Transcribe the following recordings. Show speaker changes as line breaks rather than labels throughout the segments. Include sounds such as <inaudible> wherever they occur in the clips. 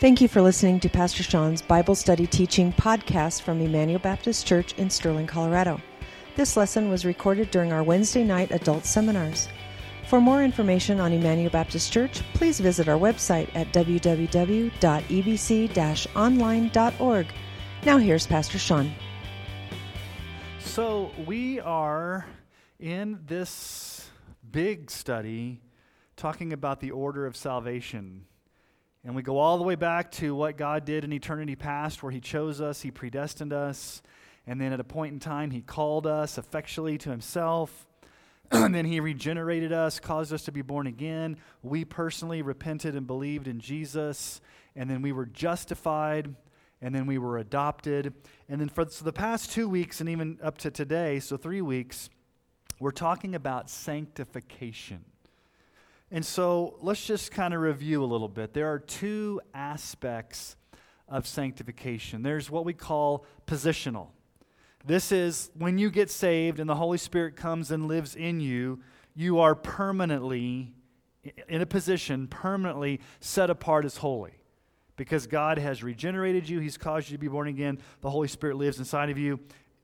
Thank you for listening to Pastor Sean's Bible Study Teaching podcast from Emmanuel Baptist Church in Sterling, Colorado. This lesson was recorded during our Wednesday night adult seminars. For more information on Emmanuel Baptist Church, please visit our website at www.ebc online.org. Now, here's Pastor Sean.
So, we are in this big study talking about the order of salvation. And we go all the way back to what God did in eternity past, where He chose us, He predestined us, and then at a point in time, He called us effectually to Himself. <clears throat> and then He regenerated us, caused us to be born again. We personally repented and believed in Jesus, and then we were justified, and then we were adopted. And then for so the past two weeks, and even up to today, so three weeks, we're talking about sanctification. And so let's just kind of review a little bit. There are two aspects of sanctification there's what we call positional. This is when you get saved and the Holy Spirit comes and lives in you, you are permanently in a position, permanently set apart as holy. Because God has regenerated you, He's caused you to be born again, the Holy Spirit lives inside of you,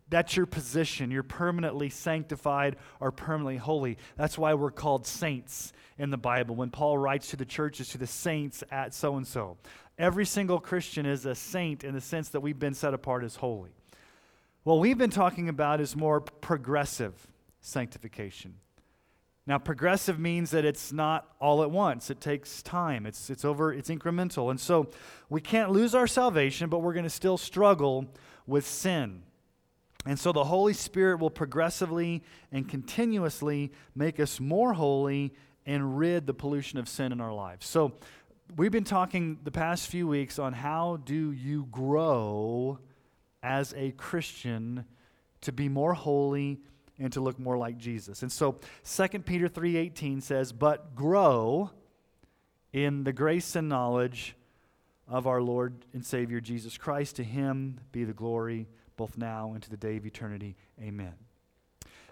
that's your position. You're permanently sanctified or permanently holy. That's why we're called saints in the Bible. When Paul writes to the churches, to the saints at so and so, every single Christian is a saint in the sense that we've been set apart as holy. What we've been talking about is more progressive sanctification. Now, progressive means that it's not all at once. It takes time. It's, it's over, it's incremental. And so we can't lose our salvation, but we're going to still struggle with sin. And so the Holy Spirit will progressively and continuously make us more holy and rid the pollution of sin in our lives. So we've been talking the past few weeks on how do you grow as a Christian to be more holy and to look more like Jesus. And so 2 Peter 3:18 says, "But grow in the grace and knowledge of our Lord and Savior Jesus Christ. To him be the glory both now and to the day of eternity. Amen.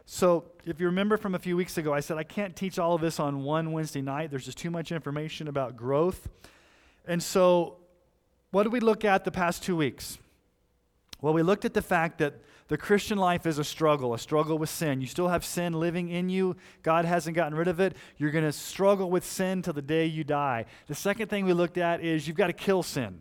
So, if you remember from a few weeks ago, I said I can't teach all of this on one Wednesday night. There's just too much information about growth. And so, what did we look at the past two weeks? Well, we looked at the fact that the Christian life is a struggle, a struggle with sin. You still have sin living in you. God hasn't gotten rid of it. You're going to struggle with sin till the day you die. The second thing we looked at is you've got to kill sin.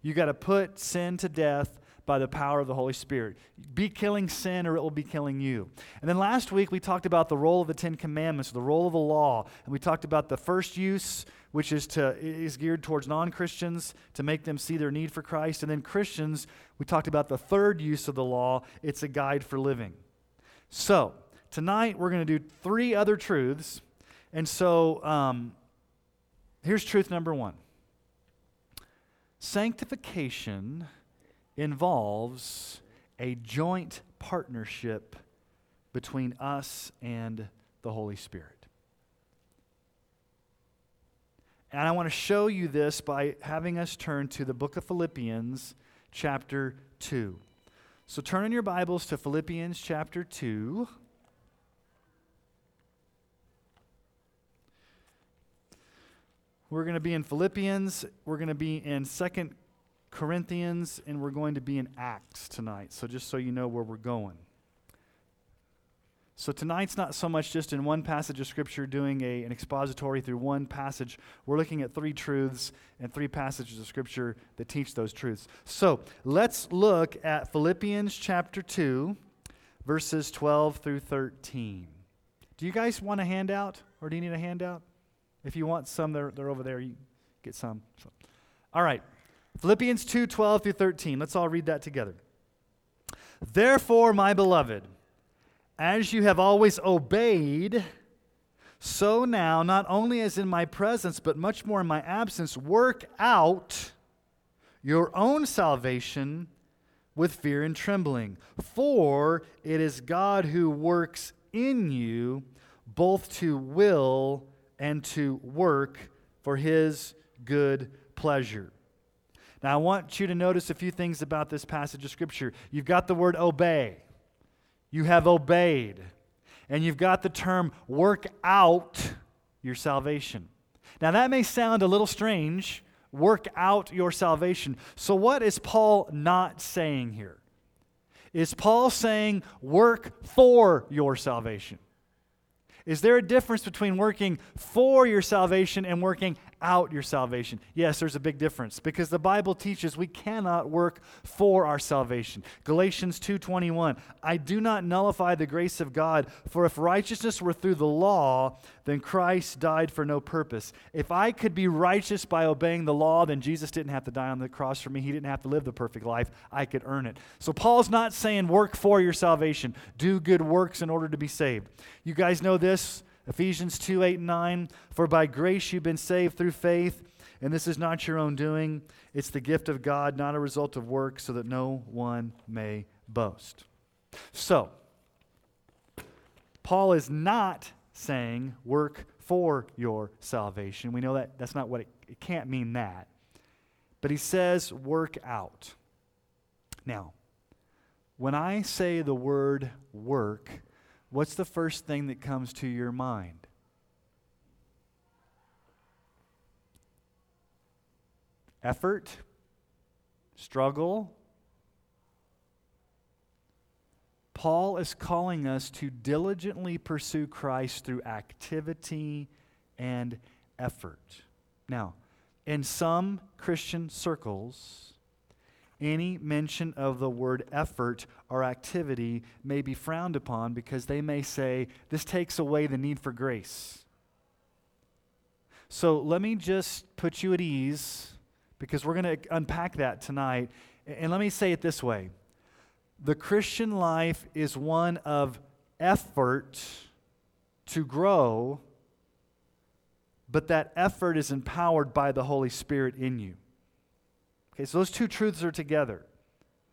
You've got to put sin to death by the power of the Holy Spirit. Be killing sin or it will be killing you. And then last week we talked about the role of the Ten Commandments, the role of the law. And we talked about the first use, which is, to, is geared towards non Christians to make them see their need for Christ. And then Christians, we talked about the third use of the law it's a guide for living. So tonight we're going to do three other truths. And so um, here's truth number one sanctification involves a joint partnership between us and the Holy Spirit. And I want to show you this by having us turn to the book of Philippians, chapter 2. So turn in your Bibles to Philippians chapter 2. We're going to be in Philippians. We're going to be in Second Corinthians, and we're going to be in Acts tonight. So, just so you know where we're going. So, tonight's not so much just in one passage of Scripture doing a, an expository through one passage. We're looking at three truths and three passages of Scripture that teach those truths. So, let's look at Philippians chapter 2, verses 12 through 13. Do you guys want a handout, or do you need a handout? If you want some, they're, they're over there. You get some. So. All right. Philippians 2 12 through 13. Let's all read that together. Therefore, my beloved, as you have always obeyed, so now, not only as in my presence, but much more in my absence, work out your own salvation with fear and trembling. For it is God who works in you both to will and to work for his good pleasure. Now, I want you to notice a few things about this passage of Scripture. You've got the word obey, you have obeyed, and you've got the term work out your salvation. Now, that may sound a little strange work out your salvation. So, what is Paul not saying here? Is Paul saying work for your salvation? Is there a difference between working for your salvation and working out your salvation? Yes, there's a big difference because the Bible teaches we cannot work for our salvation. Galatians 2:21, I do not nullify the grace of God, for if righteousness were through the law, then Christ died for no purpose. If I could be righteous by obeying the law, then Jesus didn't have to die on the cross for me. He didn't have to live the perfect life. I could earn it. So Paul's not saying work for your salvation, do good works in order to be saved. You guys know this Ephesians 2 8 and 9. For by grace you've been saved through faith, and this is not your own doing. It's the gift of God, not a result of work, so that no one may boast. So, Paul is not saying work for your salvation. We know that that's not what it, it can't mean that. But he says work out. Now, when I say the word work, what's the first thing that comes to your mind? Effort, struggle. Paul is calling us to diligently pursue Christ through activity and effort. Now, in some Christian circles, any mention of the word effort or activity may be frowned upon because they may say this takes away the need for grace. So let me just put you at ease because we're going to unpack that tonight. And let me say it this way the Christian life is one of effort to grow, but that effort is empowered by the Holy Spirit in you. Okay, so those two truths are together.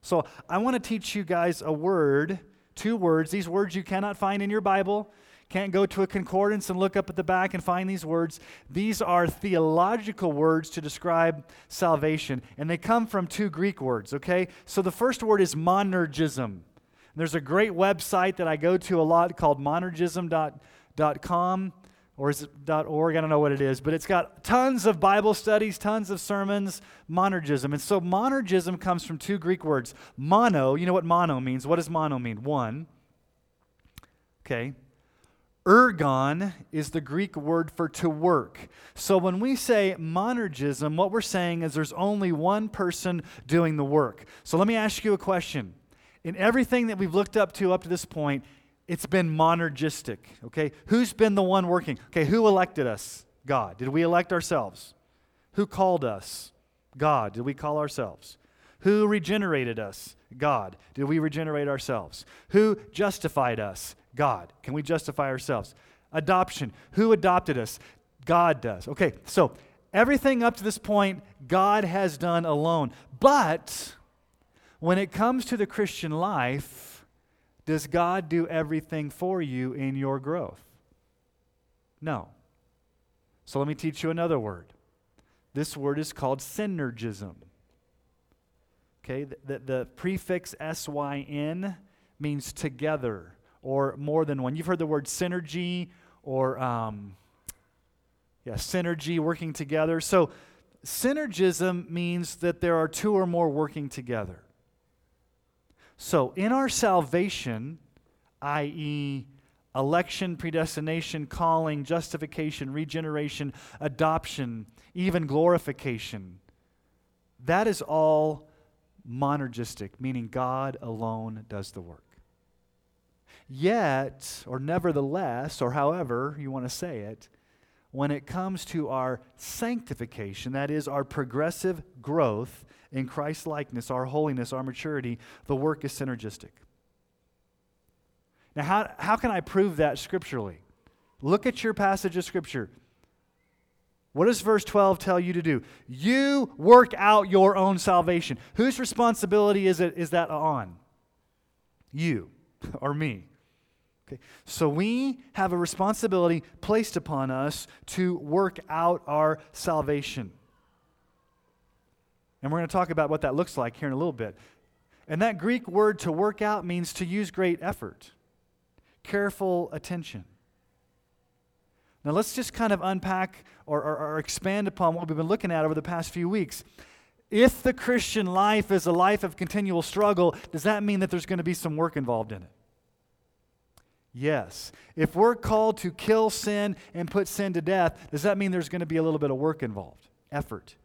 So I want to teach you guys a word, two words. These words you cannot find in your Bible. Can't go to a concordance and look up at the back and find these words. These are theological words to describe salvation, and they come from two Greek words, okay? So the first word is monergism. There's a great website that I go to a lot called monergism.com or is it .org? I don't know what it is, but it's got tons of Bible studies, tons of sermons, monergism. And so monergism comes from two Greek words. Mono, you know what mono means. What does mono mean? One. Okay. Ergon is the Greek word for to work. So when we say monergism, what we're saying is there's only one person doing the work. So let me ask you a question. In everything that we've looked up to up to this point, it's been monergistic, okay? Who's been the one working? Okay, who elected us? God. Did we elect ourselves? Who called us? God. Did we call ourselves? Who regenerated us? God. Did we regenerate ourselves? Who justified us? God. Can we justify ourselves? Adoption. Who adopted us? God does. Okay, so everything up to this point, God has done alone. But when it comes to the Christian life, does God do everything for you in your growth? No. So let me teach you another word. This word is called synergism. Okay, the, the, the prefix syn means together or more than one. You've heard the word synergy or um, yeah, synergy, working together. So synergism means that there are two or more working together. So, in our salvation, i.e., election, predestination, calling, justification, regeneration, adoption, even glorification, that is all monergistic, meaning God alone does the work. Yet, or nevertheless, or however you want to say it, when it comes to our sanctification, that is, our progressive growth in Christ's likeness, our holiness, our maturity, the work is synergistic. Now, how, how can I prove that scripturally? Look at your passage of scripture. What does verse 12 tell you to do? You work out your own salvation. Whose responsibility is it is that on? You <laughs> or me. Okay. So we have a responsibility placed upon us to work out our salvation. And we're going to talk about what that looks like here in a little bit. And that Greek word to work out means to use great effort, careful attention. Now, let's just kind of unpack or, or, or expand upon what we've been looking at over the past few weeks. If the Christian life is a life of continual struggle, does that mean that there's going to be some work involved in it? Yes. If we're called to kill sin and put sin to death, does that mean there's going to be a little bit of work involved? Effort.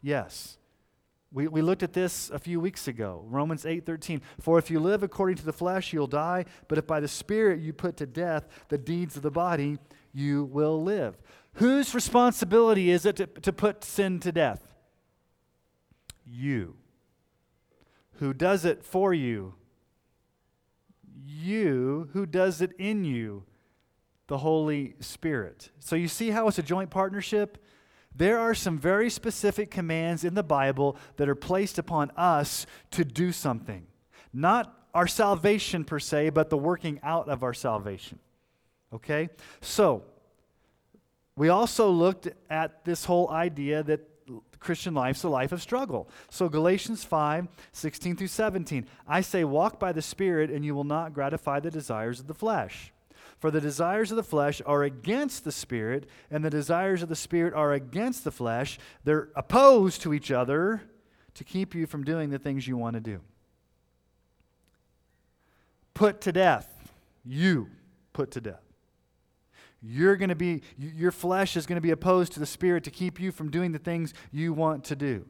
Yes. We, we looked at this a few weeks ago. Romans 8:13. For if you live according to the flesh, you'll die, but if by the Spirit you put to death the deeds of the body, you will live. Whose responsibility is it to, to put sin to death? You. Who does it for you? You. Who does it in you? The Holy Spirit. So you see how it's a joint partnership? There are some very specific commands in the Bible that are placed upon us to do something. Not our salvation per se, but the working out of our salvation. Okay? So, we also looked at this whole idea that Christian life's a life of struggle. So Galatians 5, 16 through 17. I say, walk by the Spirit, and you will not gratify the desires of the flesh. For the desires of the flesh are against the Spirit, and the desires of the Spirit are against the flesh. They're opposed to each other to keep you from doing the things you want to do. Put to death. You put to death. You're going to be, your flesh is going to be opposed to the Spirit to keep you from doing the things you want to do.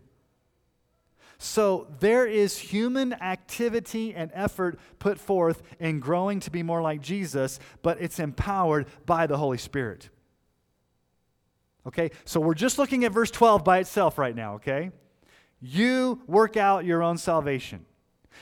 So there is human activity and effort put forth in growing to be more like Jesus, but it's empowered by the Holy Spirit. Okay? So we're just looking at verse 12 by itself right now, okay? You work out your own salvation.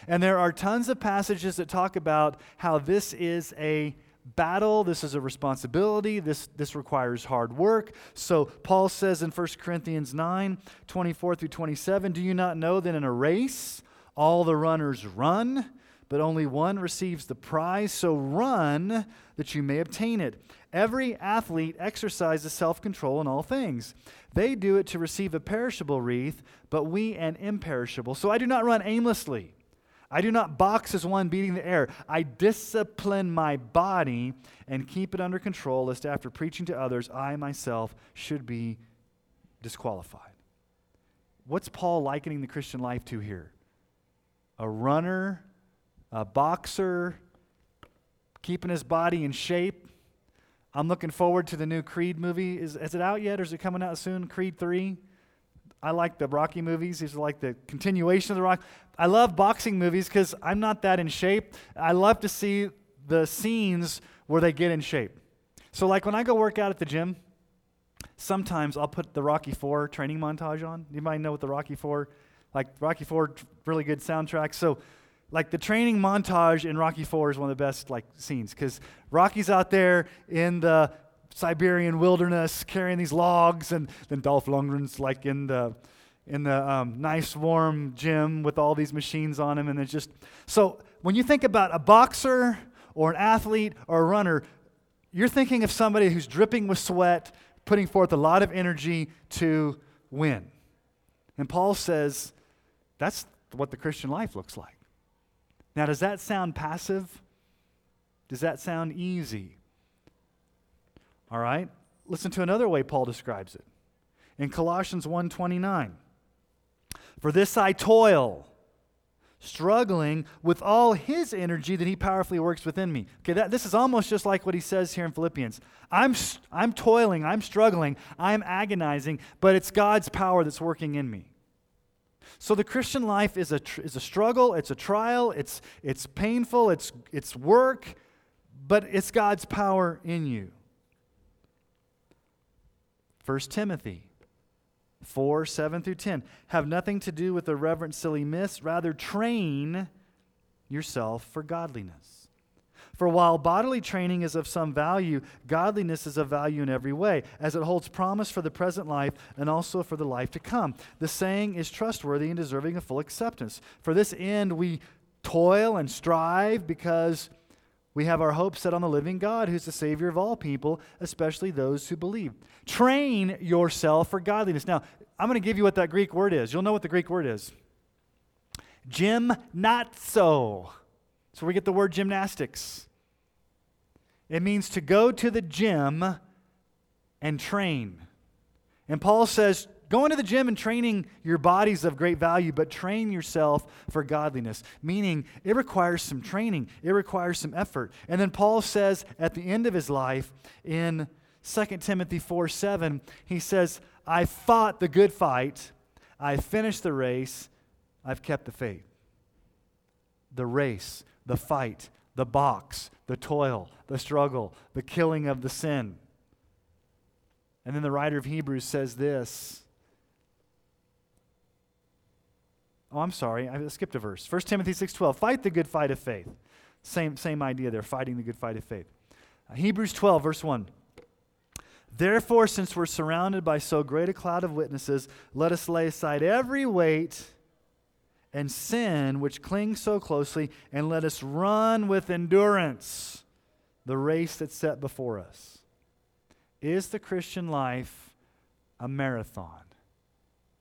And there are tons of passages that talk about how this is a battle, this is a responsibility, this, this requires hard work. So Paul says in 1 Corinthians 9 24 through 27, Do you not know that in a race all the runners run, but only one receives the prize? So run that you may obtain it. Every athlete exercises self control in all things. They do it to receive a perishable wreath, but we an imperishable. So I do not run aimlessly. I do not box as one beating the air. I discipline my body and keep it under control, lest after preaching to others, I myself should be disqualified. What's Paul likening the Christian life to here? A runner, a boxer, keeping his body in shape. I'm looking forward to the new Creed movie. Is, is it out yet or is it coming out soon? Creed 3? I like the Rocky movies. These are like the continuation of the Rock. I love boxing movies because I'm not that in shape. I love to see the scenes where they get in shape. So, like when I go work out at the gym, sometimes I'll put the Rocky Four training montage on. You might know what the Rocky Four, like Rocky Four, really good soundtrack. So, like the training montage in Rocky Four is one of the best like scenes because Rocky's out there in the Siberian wilderness carrying these logs, and then Dolph Lundgren's like in the in the um, nice warm gym with all these machines on him, and it's just so when you think about a boxer or an athlete or a runner, you're thinking of somebody who's dripping with sweat, putting forth a lot of energy to win. And Paul says that's what the Christian life looks like. Now, does that sound passive? Does that sound easy? All right? Listen to another way Paul describes it. In Colossians 1:29. For this I toil, struggling with all his energy that he powerfully works within me. Okay, that, this is almost just like what he says here in Philippians. I'm, I'm toiling, I'm struggling, I'm agonizing, but it's God's power that's working in me. So the Christian life is a, tr- is a struggle, it's a trial, it's, it's painful, it's, it's work, but it's God's power in you. 1 Timothy 4 7 through 10 have nothing to do with the reverent, silly myths. Rather, train yourself for godliness. For while bodily training is of some value, godliness is of value in every way, as it holds promise for the present life and also for the life to come. The saying is trustworthy and deserving of full acceptance. For this end we toil and strive because we have our hope set on the living God, who's the Savior of all people, especially those who believe. Train yourself for godliness. Now, I'm going to give you what that Greek word is. You'll know what the Greek word is. Gymnazo. So we get the word gymnastics. It means to go to the gym and train. And Paul says, Going to the gym and training your bodies of great value, but train yourself for godliness. Meaning, it requires some training, it requires some effort. And then Paul says at the end of his life in 2 Timothy 4 7, he says, I fought the good fight, I finished the race, I've kept the faith. The race, the fight, the box, the toil, the struggle, the killing of the sin. And then the writer of Hebrews says this Oh, I'm sorry. I skipped a verse. 1 Timothy 6:12. Fight the good fight of faith. Same, same idea there, fighting the good fight of faith. Uh, Hebrews 12, verse 1. Therefore, since we're surrounded by so great a cloud of witnesses, let us lay aside every weight and sin which clings so closely, and let us run with endurance the race that's set before us. Is the Christian life a marathon?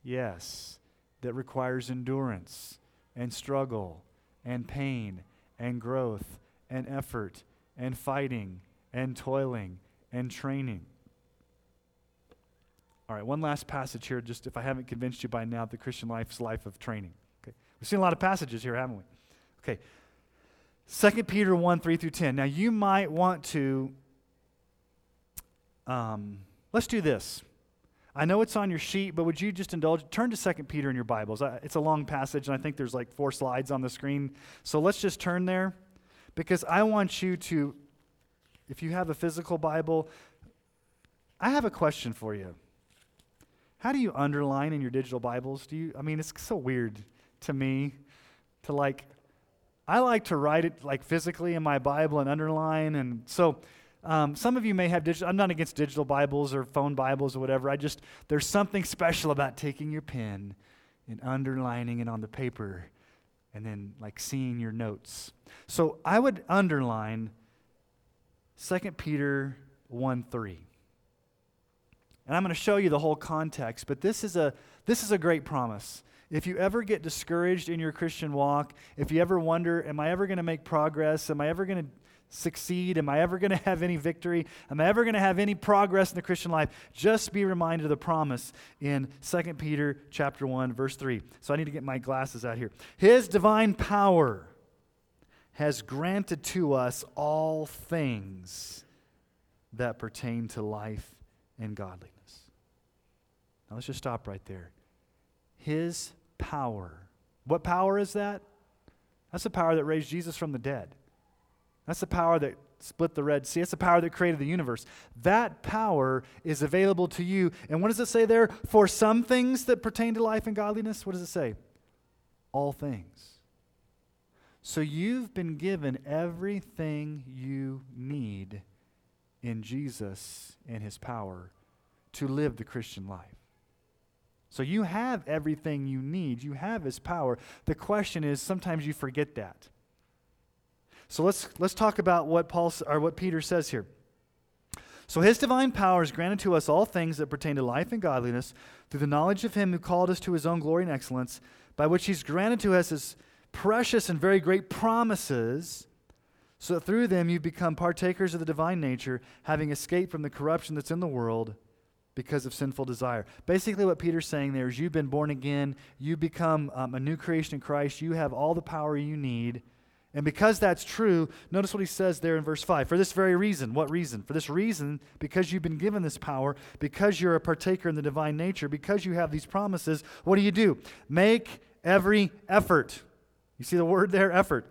Yes that requires endurance and struggle and pain and growth and effort and fighting and toiling and training. All right, one last passage here, just if I haven't convinced you by now, the Christian life is life of training. Okay. We've seen a lot of passages here, haven't we? Okay. 2 Peter 1 3 through 10. Now, you might want to, um, let's do this. I know it's on your sheet, but would you just indulge? Turn to 2 Peter in your Bibles. It's a long passage, and I think there's like four slides on the screen. So let's just turn there because I want you to, if you have a physical Bible, I have a question for you. How do you underline in your digital Bibles? Do you, I mean, it's so weird to me to like, I like to write it like physically in my Bible and underline. And so, um, some of you may have digital, I'm not against digital Bibles or phone Bibles or whatever. I just, there's something special about taking your pen and underlining it on the paper and then like seeing your notes. So I would underline 2 Peter 1 3. And I'm going to show you the whole context, but this is a, this is a great promise. If you ever get discouraged in your Christian walk, if you ever wonder, am I ever going to make progress? Am I ever going to succeed? Am I ever going <laughs> to have any victory? Am I ever going to have any progress in the Christian life? Just be reminded of the promise in 2 Peter chapter 1 verse 3. So I need to get my glasses out here. His divine power has granted to us all things that pertain to life and godliness. Now let's just stop right there. His power. What power is that? That's the power that raised Jesus from the dead. That's the power that split the Red Sea. That's the power that created the universe. That power is available to you. And what does it say there? For some things that pertain to life and godliness, what does it say? All things. So you've been given everything you need in Jesus and his power to live the Christian life. So you have everything you need. You have his power. The question is sometimes you forget that. So let's, let's talk about what, Paul, or what Peter says here. So his divine power is granted to us all things that pertain to life and godliness through the knowledge of him who called us to his own glory and excellence, by which he's granted to us his precious and very great promises, so that through them you become partakers of the divine nature, having escaped from the corruption that's in the world because of sinful desire. Basically, what Peter's saying there is you've been born again, you become um, a new creation in Christ, you have all the power you need and because that's true, notice what he says there in verse 5. For this very reason, what reason? For this reason, because you've been given this power, because you're a partaker in the divine nature, because you have these promises, what do you do? Make every effort. You see the word there, effort.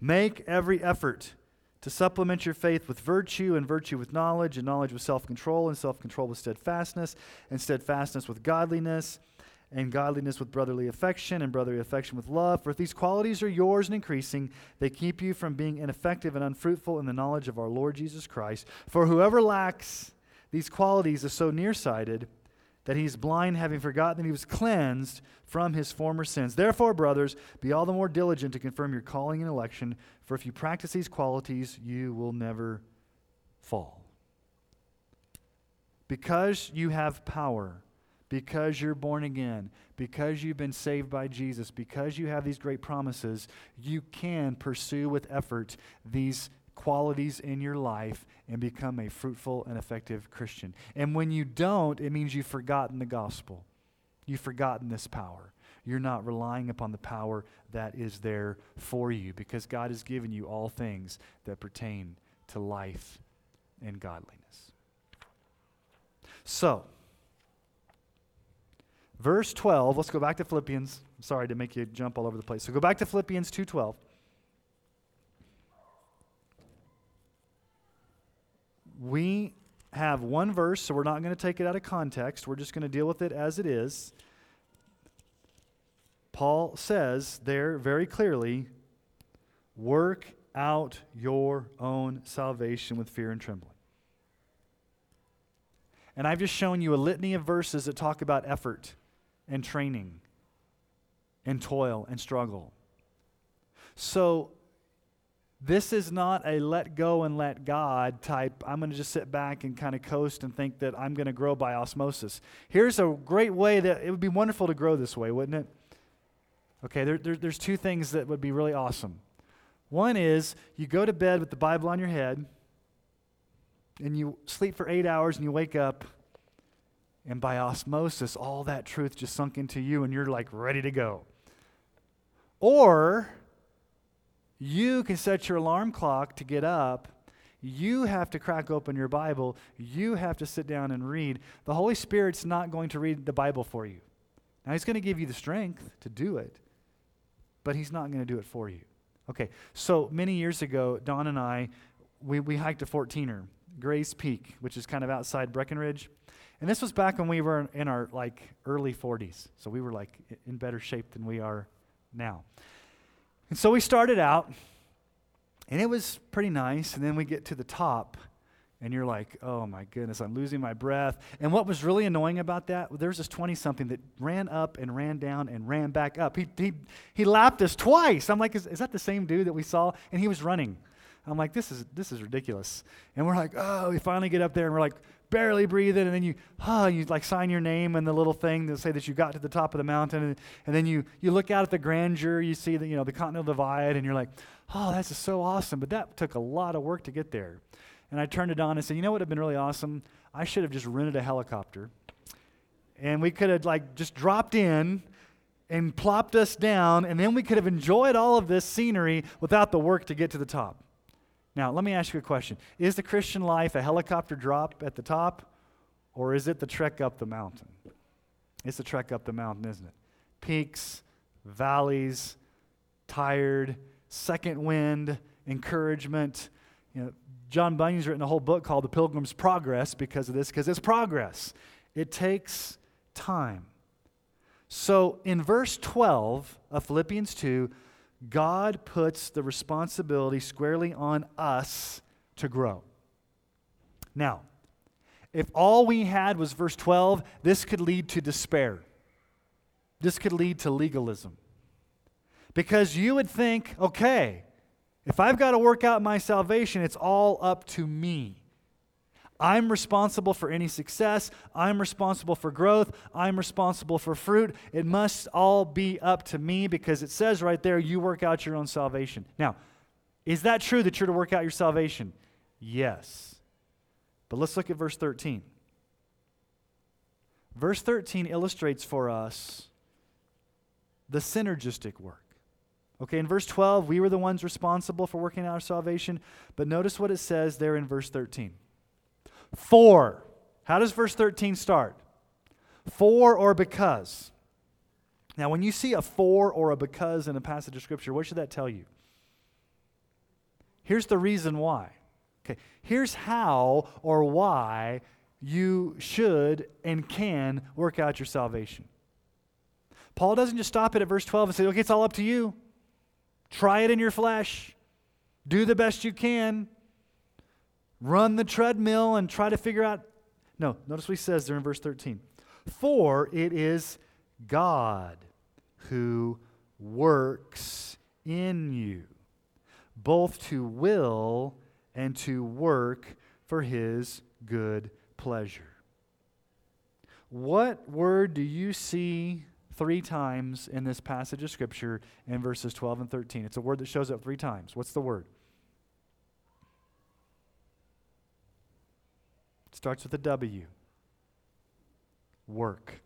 Make every effort to supplement your faith with virtue, and virtue with knowledge, and knowledge with self control, and self control with steadfastness, and steadfastness with godliness and godliness with brotherly affection, and brotherly affection with love. For if these qualities are yours and increasing, they keep you from being ineffective and unfruitful in the knowledge of our Lord Jesus Christ. For whoever lacks these qualities is so nearsighted that he is blind, having forgotten that he was cleansed from his former sins. Therefore, brothers, be all the more diligent to confirm your calling and election, for if you practice these qualities, you will never fall. Because you have power because you're born again, because you've been saved by Jesus, because you have these great promises, you can pursue with effort these qualities in your life and become a fruitful and effective Christian. And when you don't, it means you've forgotten the gospel. You've forgotten this power. You're not relying upon the power that is there for you because God has given you all things that pertain to life and godliness. So, verse 12, let's go back to Philippians. Sorry to make you jump all over the place. So go back to Philippians 2:12. We have one verse, so we're not going to take it out of context. We're just going to deal with it as it is. Paul says there very clearly work out your own salvation with fear and trembling. And I've just shown you a litany of verses that talk about effort and training and toil and struggle. So, this is not a let go and let God type, I'm going to just sit back and kind of coast and think that I'm going to grow by osmosis. Here's a great way that it would be wonderful to grow this way, wouldn't it? Okay, there, there, there's two things that would be really awesome. One is you go to bed with the Bible on your head, and you sleep for eight hours, and you wake up, and by osmosis, all that truth just sunk into you, and you're like ready to go. Or you can set your alarm clock to get up. You have to crack open your Bible. You have to sit down and read. The Holy Spirit's not going to read the Bible for you. Now, He's going to give you the strength to do it but he's not going to do it for you. Okay, so many years ago, Don and I, we, we hiked a 14er, Grays Peak, which is kind of outside Breckenridge. And this was back when we were in our like early 40s. So we were like in better shape than we are now. And so we started out, and it was pretty nice. And then we get to the top, and you're like, oh my goodness, I'm losing my breath. And what was really annoying about that, there's this 20 something that ran up and ran down and ran back up. He, he, he lapped us twice. I'm like, is, is that the same dude that we saw? And he was running. I'm like, this is, this is ridiculous. And we're like, oh, we finally get up there and we're like, barely breathing. And then you, oh, you like sign your name and the little thing to say that you got to the top of the mountain. And, and then you, you look out at the grandeur, you see the, you know, the Continental Divide, and you're like, oh, that's just so awesome. But that took a lot of work to get there. And I turned to Don and said, You know what would have been really awesome? I should have just rented a helicopter. And we could have like just dropped in and plopped us down, and then we could have enjoyed all of this scenery without the work to get to the top. Now, let me ask you a question Is the Christian life a helicopter drop at the top, or is it the trek up the mountain? It's the trek up the mountain, isn't it? Peaks, valleys, tired, second wind, encouragement, you know, John Bunyan's written a whole book called The Pilgrim's Progress because of this, because it's progress. It takes time. So in verse 12 of Philippians 2, God puts the responsibility squarely on us to grow. Now, if all we had was verse 12, this could lead to despair. This could lead to legalism. Because you would think, okay, if I've got to work out my salvation, it's all up to me. I'm responsible for any success. I'm responsible for growth. I'm responsible for fruit. It must all be up to me because it says right there, you work out your own salvation. Now, is that true that you're to work out your salvation? Yes. But let's look at verse 13. Verse 13 illustrates for us the synergistic work. Okay, in verse 12, we were the ones responsible for working out our salvation. But notice what it says there in verse 13. For. How does verse 13 start? For or because. Now, when you see a for or a because in a passage of Scripture, what should that tell you? Here's the reason why. Okay, here's how or why you should and can work out your salvation. Paul doesn't just stop it at verse 12 and say, okay, it's all up to you. Try it in your flesh. Do the best you can. Run the treadmill and try to figure out. No, notice what he says there in verse 13. For it is God who works in you, both to will and to work for his good pleasure. What word do you see three times in this passage of Scripture in verses 12 and 13. It's a word that shows up three times. What's the word? Starts with a W. Work.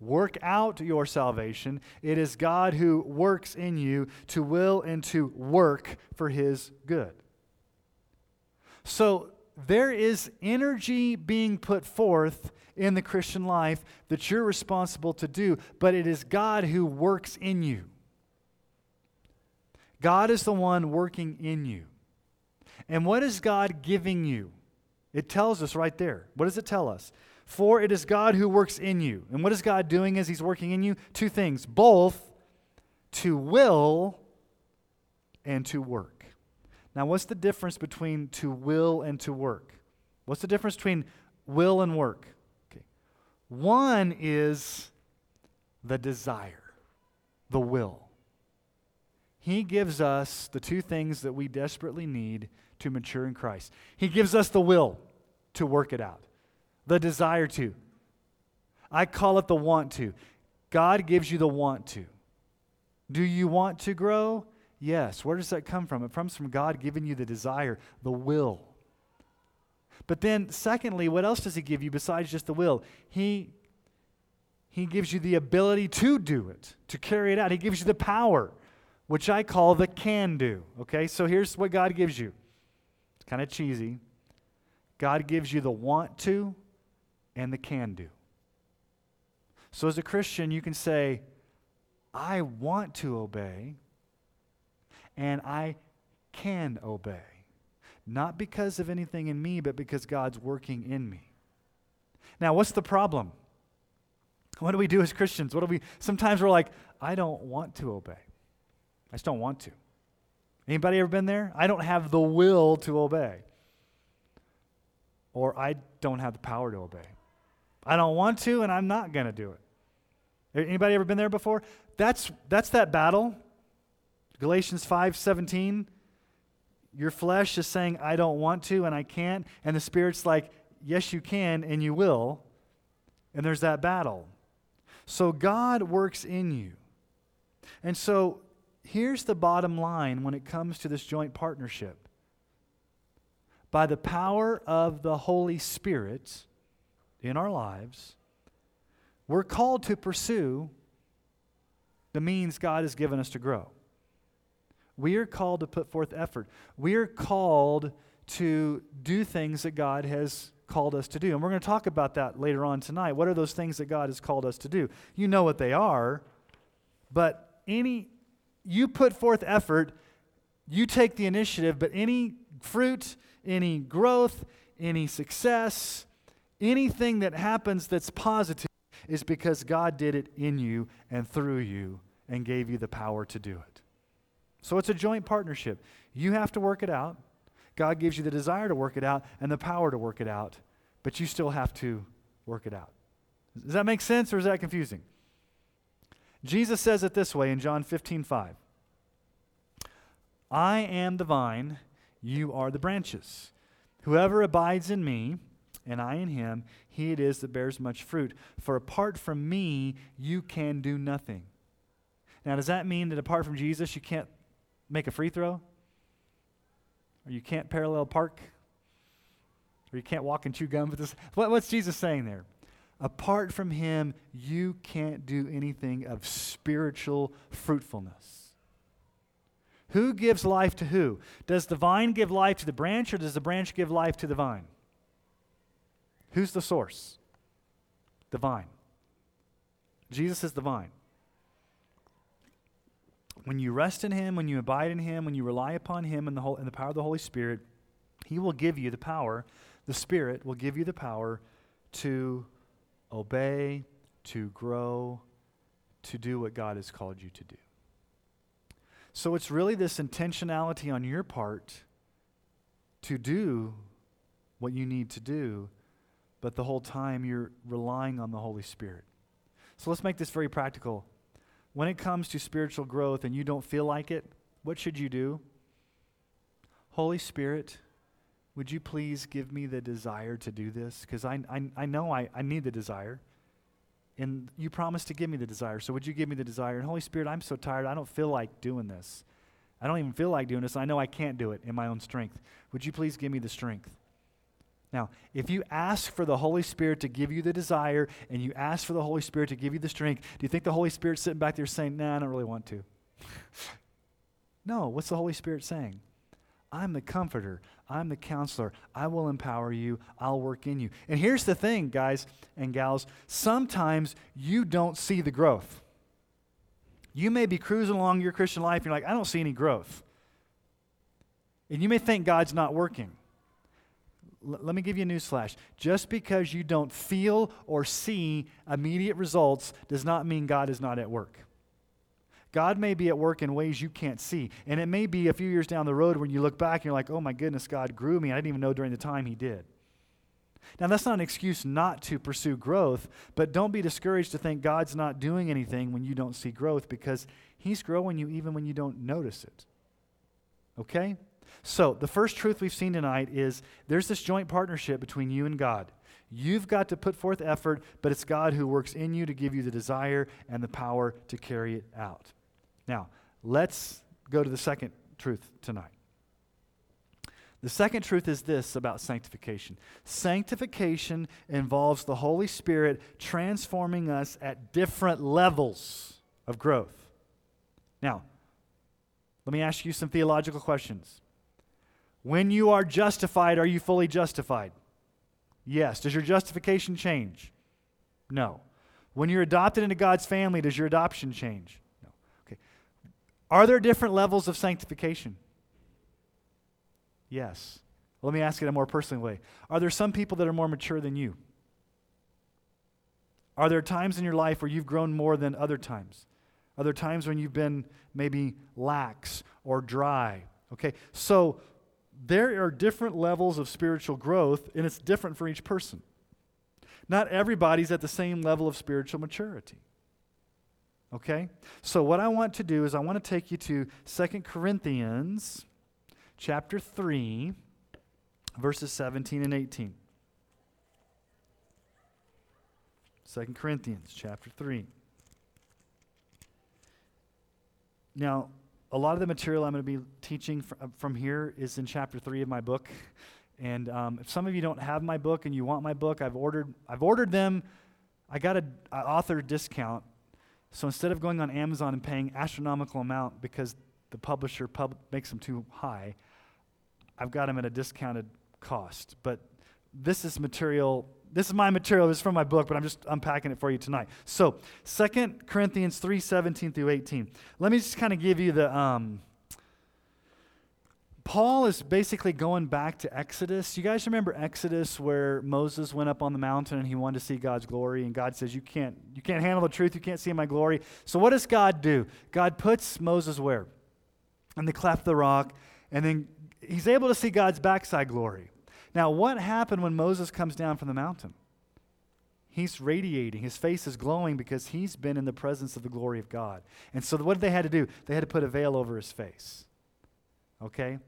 Work out your salvation. It is God who works in you to will and to work for his good. So there is energy being put forth in the Christian life that you're responsible to do, but it is God who works in you. God is the one working in you. And what is God giving you? It tells us right there. What does it tell us? For it is God who works in you. And what is God doing as He's working in you? Two things both to will and to work. Now, what's the difference between to will and to work? What's the difference between will and work? Okay. One is the desire, the will. He gives us the two things that we desperately need to mature in Christ. He gives us the will to work it out the desire to. I call it the want to. God gives you the want to. Do you want to grow? Yes. Where does that come from? It comes from God giving you the desire, the will. But then, secondly, what else does He give you besides just the will? He, he gives you the ability to do it, to carry it out. He gives you the power, which I call the can do. Okay, so here's what God gives you. Kind of cheesy. God gives you the want to, and the can do. So, as a Christian, you can say, I want to obey, and I can obey. Not because of anything in me, but because God's working in me. Now, what's the problem? What do we do as Christians? What do we sometimes we're like, I don't want to obey. I just don't want to. Anybody ever been there? I don't have the will to obey. Or I don't have the power to obey. I don't want to, and I'm not going to do it. Anybody ever been there before? That's, that's that battle. Galatians 5 17. Your flesh is saying, I don't want to, and I can't. And the Spirit's like, yes, you can, and you will. And there's that battle. So God works in you. And so here's the bottom line when it comes to this joint partnership. By the power of the Holy Spirit, in our lives, we're called to pursue the means God has given us to grow. We are called to put forth effort. We are called to do things that God has called us to do. And we're going to talk about that later on tonight. What are those things that God has called us to do? You know what they are, but any you put forth effort, you take the initiative, but any fruit, any growth, any success, Anything that happens that's positive is because God did it in you and through you and gave you the power to do it. So it's a joint partnership. You have to work it out. God gives you the desire to work it out and the power to work it out, but you still have to work it out. Does that make sense or is that confusing? Jesus says it this way in John 15 5. I am the vine, you are the branches. Whoever abides in me, and I in him, he it is that bears much fruit. For apart from me, you can do nothing. Now, does that mean that apart from Jesus, you can't make a free throw? Or you can't parallel park? Or you can't walk and chew gum? What, what's Jesus saying there? Apart from him, you can't do anything of spiritual fruitfulness. Who gives life to who? Does the vine give life to the branch, or does the branch give life to the vine? Who's the source? The vine. Jesus is the vine. When you rest in Him, when you abide in Him, when you rely upon Him and the, whole, and the power of the Holy Spirit, He will give you the power, the Spirit will give you the power to obey, to grow, to do what God has called you to do. So it's really this intentionality on your part to do what you need to do but the whole time you're relying on the Holy Spirit. So let's make this very practical. When it comes to spiritual growth and you don't feel like it, what should you do? Holy Spirit, would you please give me the desire to do this? Because I, I, I know I, I need the desire. And you promised to give me the desire. So would you give me the desire? And Holy Spirit, I'm so tired. I don't feel like doing this. I don't even feel like doing this. I know I can't do it in my own strength. Would you please give me the strength? Now, if you ask for the Holy Spirit to give you the desire and you ask for the Holy Spirit to give you the strength, do you think the Holy Spirit's sitting back there saying, Nah, I don't really want to? <laughs> no, what's the Holy Spirit saying? I'm the comforter. I'm the counselor. I will empower you. I'll work in you. And here's the thing, guys and gals sometimes you don't see the growth. You may be cruising along your Christian life and you're like, I don't see any growth. And you may think God's not working. L- let me give you a news flash. Just because you don't feel or see immediate results does not mean God is not at work. God may be at work in ways you can't see. And it may be a few years down the road when you look back and you're like, oh my goodness, God grew me. I didn't even know during the time He did. Now, that's not an excuse not to pursue growth, but don't be discouraged to think God's not doing anything when you don't see growth because He's growing you even when you don't notice it. Okay? So, the first truth we've seen tonight is there's this joint partnership between you and God. You've got to put forth effort, but it's God who works in you to give you the desire and the power to carry it out. Now, let's go to the second truth tonight. The second truth is this about sanctification sanctification involves the Holy Spirit transforming us at different levels of growth. Now, let me ask you some theological questions. When you are justified, are you fully justified? Yes. Does your justification change? No. When you're adopted into God's family, does your adoption change? Are there different levels of sanctification? Yes. Let me ask it in a more personal way. Are there some people that are more mature than you? Are there times in your life where you've grown more than other times? Are there times when you've been maybe lax or dry? Okay, so there are different levels of spiritual growth, and it's different for each person. Not everybody's at the same level of spiritual maturity. Okay? So what I want to do is I want to take you to Second Corinthians chapter 3 verses 17 and 18. 2 Corinthians chapter 3. Now, a lot of the material I'm going to be teaching uh, from here is in chapter 3 of my book. And um, if some of you don't have my book and you want my book, I've ordered, I've ordered them. I got an author discount so instead of going on Amazon and paying astronomical amount because the publisher pub- makes them too high, I've got them at a discounted cost. But this is material. This is my material. This is from my book, but I'm just unpacking it for you tonight. So, 2 Corinthians 3 17 through 18. Let me just kind of give you the, um, Paul is basically going back to Exodus. You guys remember Exodus where Moses went up on the mountain and he wanted to see God's glory and God says you can't you can't handle the truth, you can't see my glory. So what does God do? God puts Moses where? In the cleft of the rock and then he's able to see God's backside glory. Now, what happened when Moses comes down from the mountain? He's radiating. His face is glowing because he's been in the presence of the glory of God. And so, what did they had to do? They had to put a veil over his face. Okay?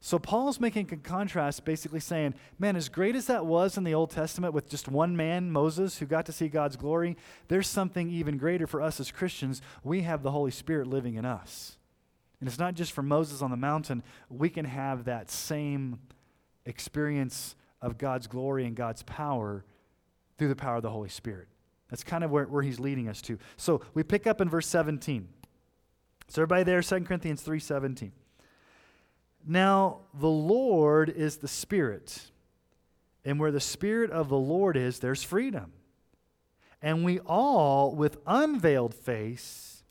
So Paul's making a contrast, basically saying, man, as great as that was in the Old Testament with just one man, Moses, who got to see God's glory, there's something even greater for us as Christians. We have the Holy Spirit living in us. And it's not just for Moses on the mountain, we can have that same experience of God's glory and God's power through the power of the Holy Spirit. That's kind of where, where he's leading us to. So we pick up in verse 17. So everybody there, 2 Corinthians 3 17. Now, the Lord is the Spirit. And where the Spirit of the Lord is, there's freedom. And we all, with unveiled face,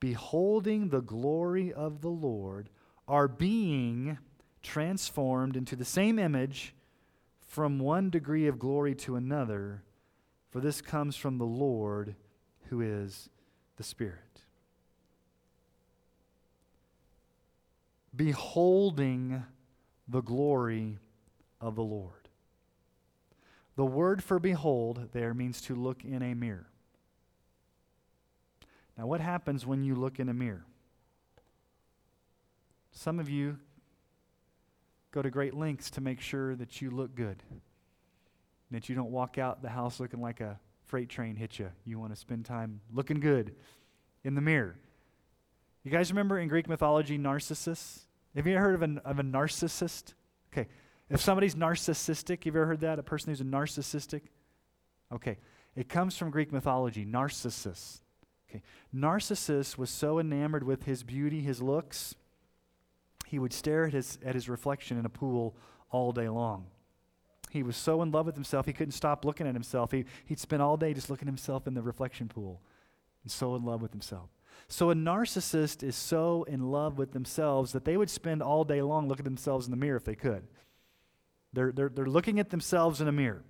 beholding the glory of the Lord, are being transformed into the same image from one degree of glory to another, for this comes from the Lord who is the Spirit. Beholding the glory of the Lord. The word for behold there means to look in a mirror. Now, what happens when you look in a mirror? Some of you go to great lengths to make sure that you look good, that you don't walk out the house looking like a freight train hit you. You want to spend time looking good in the mirror. You guys remember in Greek mythology, Narcissus? Have you ever heard of, of a narcissist? Okay. If somebody's narcissistic, you've ever heard that? A person who's a narcissistic? Okay. It comes from Greek mythology, Narcissus. Okay. Narcissus was so enamored with his beauty, his looks, he would stare at his, at his reflection in a pool all day long. He was so in love with himself, he couldn't stop looking at himself. He, he'd spend all day just looking at himself in the reflection pool and so in love with himself. So a narcissist is so in love with themselves that they would spend all day long looking at themselves in the mirror if they could. They're, they're, they're looking at themselves in a mirror.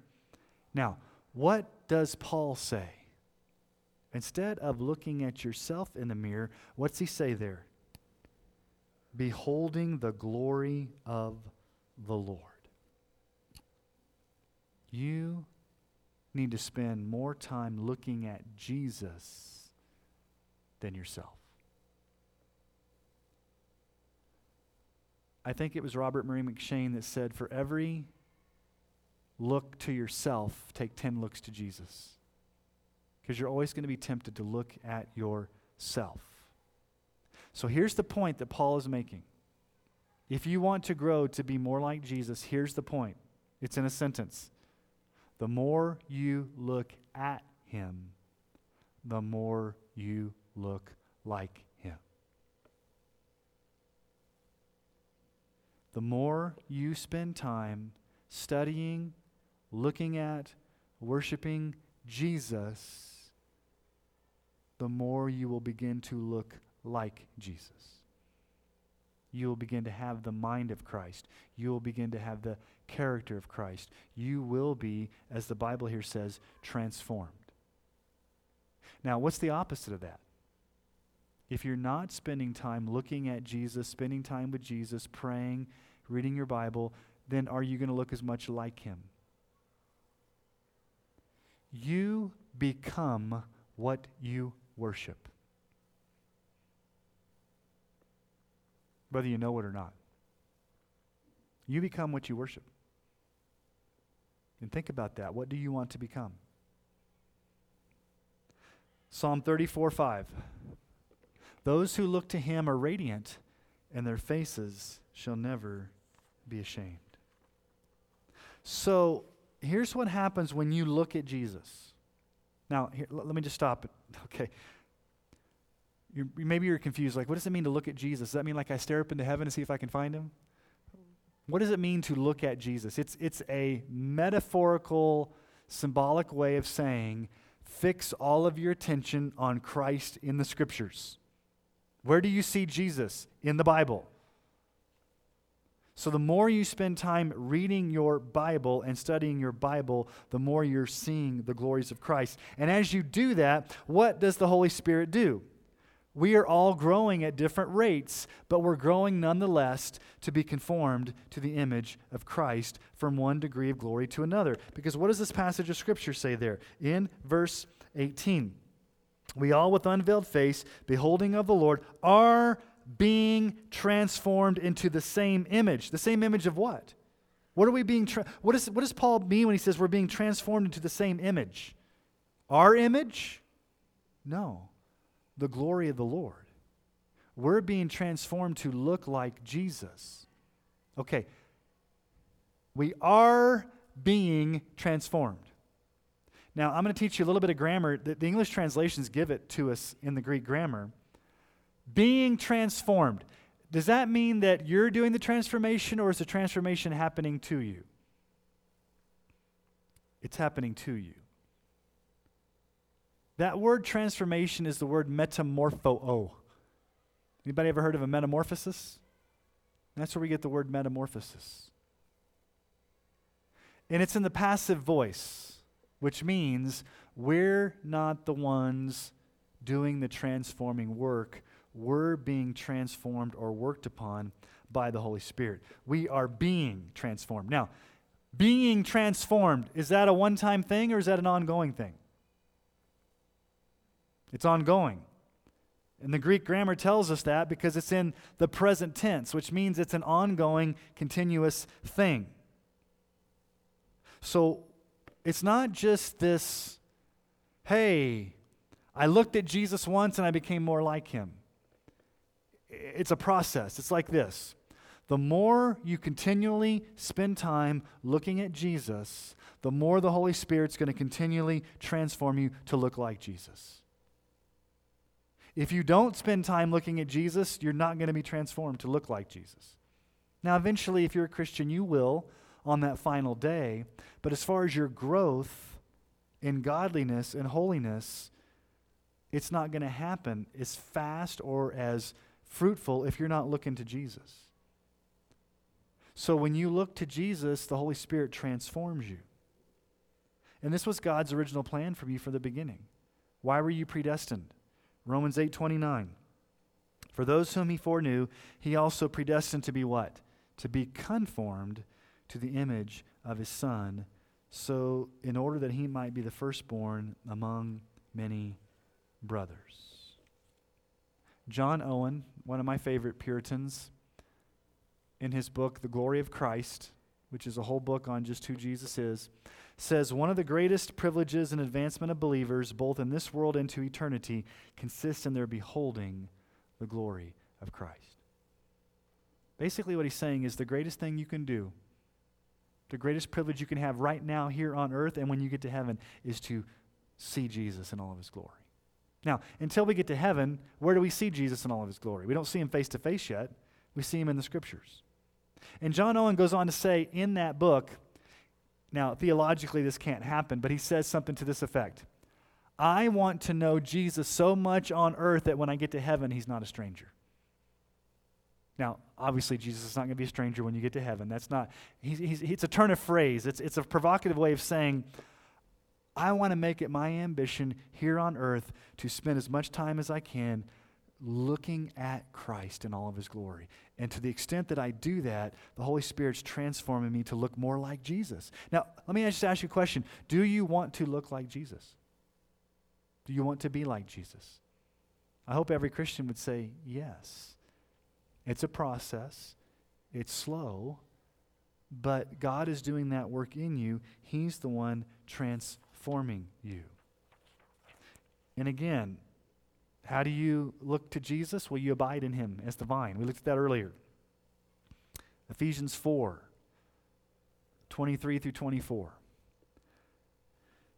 Now, what does Paul say? Instead of looking at yourself in the mirror, what's he say there? Beholding the glory of the Lord. You need to spend more time looking at Jesus than yourself. I think it was Robert Murray M'Cheyne that said, For every look to yourself, take 10 looks to Jesus. Because you're always going to be tempted to look at yourself. So here's the point that Paul is making. If you want to grow to be more like Jesus, here's the point. It's in a sentence. The more you look at him, the more you look like him. The more you spend time studying, looking at, worshiping Jesus, the more you will begin to look like Jesus you will begin to have the mind of Christ. You will begin to have the character of Christ. You will be, as the Bible here says, transformed. Now, what's the opposite of that? If you're not spending time looking at Jesus, spending time with Jesus, praying, reading your Bible, then are you going to look as much like him? You become what you worship. whether you know it or not. You become what you worship. And think about that. What do you want to become? Psalm 34 5. Those who look to him are radiant, and their faces shall never be ashamed. So here's what happens when you look at Jesus. Now, here, let me just stop it. <laughs> Okay. You're, maybe you're confused. Like, what does it mean to look at Jesus? Does that mean like I stare up into heaven to see if I can find him? What does it mean to look at Jesus? It's, it's a metaphorical, symbolic way of saying fix all of your attention on Christ in the scriptures. Where do you see Jesus? In the Bible. So, the more you spend time reading your Bible and studying your Bible, the more you're seeing the glories of Christ. And as you do that, what does the Holy Spirit do? We are all growing at different rates, but we're growing nonetheless to be conformed to the image of Christ from one degree of glory to another. Because what does this passage of Scripture say there? In verse 18, we all with unveiled face, beholding of the Lord, are being transformed into the same image. The same image of what? What are we being tra- what, is, what does Paul mean when he says we're being transformed into the same image? Our image? No the glory of the Lord. We're being transformed to look like Jesus. Okay, we are being transformed. Now, I'm going to teach you a little bit of grammar. The, the English translations give it to us in the Greek grammar. Being transformed. Does that mean that you're doing the transformation or is the transformation happening to you? It's happening to you. That word transformation is the word metamorpho. Anybody ever heard of a metamorphosis? That's where we get the word metamorphosis. And it's in the passive voice, which means we're not the ones doing the transforming work. We're being transformed or worked upon by the Holy Spirit. We are being transformed. Now, being transformed, is that a one time thing or is that an ongoing thing? It's ongoing. And the Greek grammar tells us that because it's in the present tense, which means it's an ongoing, continuous thing. So it's not just this, hey, I looked at Jesus once and I became more like him. It's a process. It's like this The more you continually spend time looking at Jesus, the more the Holy Spirit's going to continually transform you to look like Jesus. If you don't spend time looking at Jesus, you're not going to be transformed to look like Jesus. Now, eventually, if you're a Christian, you will on that final day. But as far as your growth in godliness and holiness, it's not going to happen as fast or as fruitful if you're not looking to Jesus. So when you look to Jesus, the Holy Spirit transforms you. And this was God's original plan for you from the beginning. Why were you predestined? Romans 8:29. For those whom he foreknew, he also predestined to be what? To be conformed to the image of his son, so in order that he might be the firstborn among many brothers. John Owen, one of my favorite Puritans, in his book, The Glory of Christ, which is a whole book on just who Jesus is, says one of the greatest privileges and advancement of believers, both in this world and to eternity, consists in their beholding the glory of Christ. Basically, what he's saying is the greatest thing you can do, the greatest privilege you can have right now here on earth and when you get to heaven, is to see Jesus in all of his glory. Now, until we get to heaven, where do we see Jesus in all of his glory? We don't see him face to face yet, we see him in the scriptures. And John Owen goes on to say in that book, now theologically this can't happen, but he says something to this effect I want to know Jesus so much on earth that when I get to heaven, he's not a stranger. Now, obviously, Jesus is not going to be a stranger when you get to heaven. That's not, he's, he's, it's a turn of phrase. It's, it's a provocative way of saying, I want to make it my ambition here on earth to spend as much time as I can looking at Christ in all of his glory. And to the extent that I do that, the Holy Spirit's transforming me to look more like Jesus. Now, let me just ask you a question Do you want to look like Jesus? Do you want to be like Jesus? I hope every Christian would say yes. It's a process, it's slow, but God is doing that work in you. He's the one transforming you. And again, how do you look to Jesus? Well, you abide in him as the vine. We looked at that earlier. Ephesians 4 23 through 24.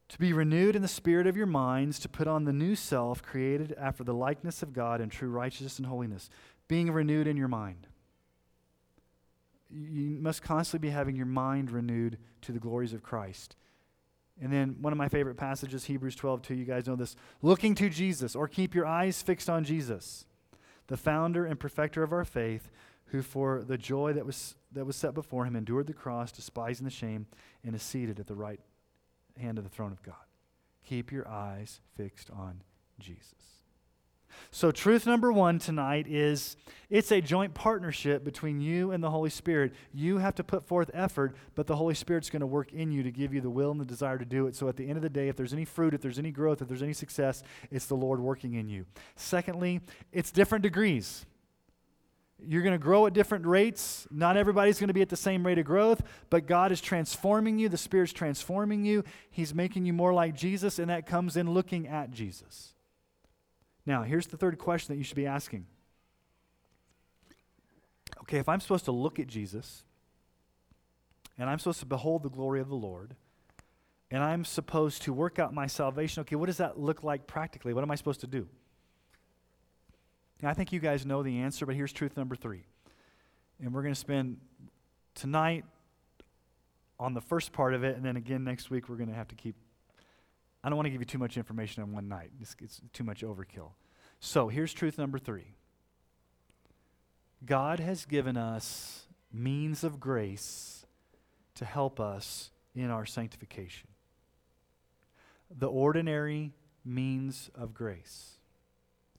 To be renewed in the spirit of your minds, to put on the new self, created after the likeness of God in true righteousness and holiness. Being renewed in your mind. You must constantly be having your mind renewed to the glories of Christ. And then one of my favorite passages, Hebrews 12, 2, you guys know this. Looking to Jesus, or keep your eyes fixed on Jesus, the founder and perfecter of our faith, who for the joy that was, that was set before him endured the cross, despising the shame, and is seated at the right hand of the throne of God. Keep your eyes fixed on Jesus. So, truth number one tonight is it's a joint partnership between you and the Holy Spirit. You have to put forth effort, but the Holy Spirit's going to work in you to give you the will and the desire to do it. So, at the end of the day, if there's any fruit, if there's any growth, if there's any success, it's the Lord working in you. Secondly, it's different degrees. You're going to grow at different rates. Not everybody's going to be at the same rate of growth, but God is transforming you. The Spirit's transforming you. He's making you more like Jesus, and that comes in looking at Jesus. Now, here's the third question that you should be asking. Okay, if I'm supposed to look at Jesus, and I'm supposed to behold the glory of the Lord, and I'm supposed to work out my salvation, okay, what does that look like practically? What am I supposed to do? Now, I think you guys know the answer, but here's truth number three. And we're going to spend tonight on the first part of it, and then again next week we're going to have to keep I don't want to give you too much information on one night. It's, it's too much overkill. So here's truth number three God has given us means of grace to help us in our sanctification. The ordinary means of grace.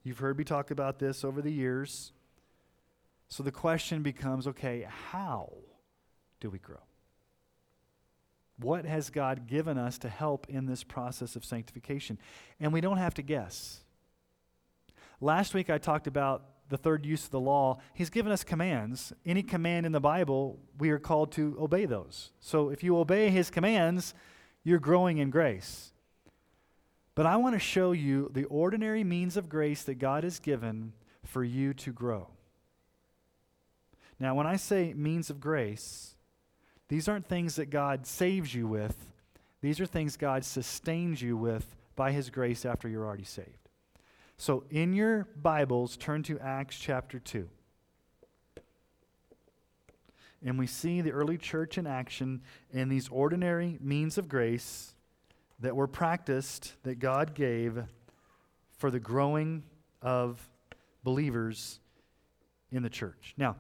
You've heard me talk about this over the years. So the question becomes okay, how do we grow? What has God given us to help in this process of sanctification? And we don't have to guess. Last week I talked about the third use of the law. He's given us commands. Any command in the Bible, we are called to obey those. So if you obey his commands, you're growing in grace. But I want to show you the ordinary means of grace that God has given for you to grow. Now, when I say means of grace, these aren't things that God saves you with, these are things God sustains you with by His grace after you're already saved. So, in your Bibles, turn to Acts chapter 2. And we see the early church in action in these ordinary means of grace that were practiced, that God gave for the growing of believers in the church. Now,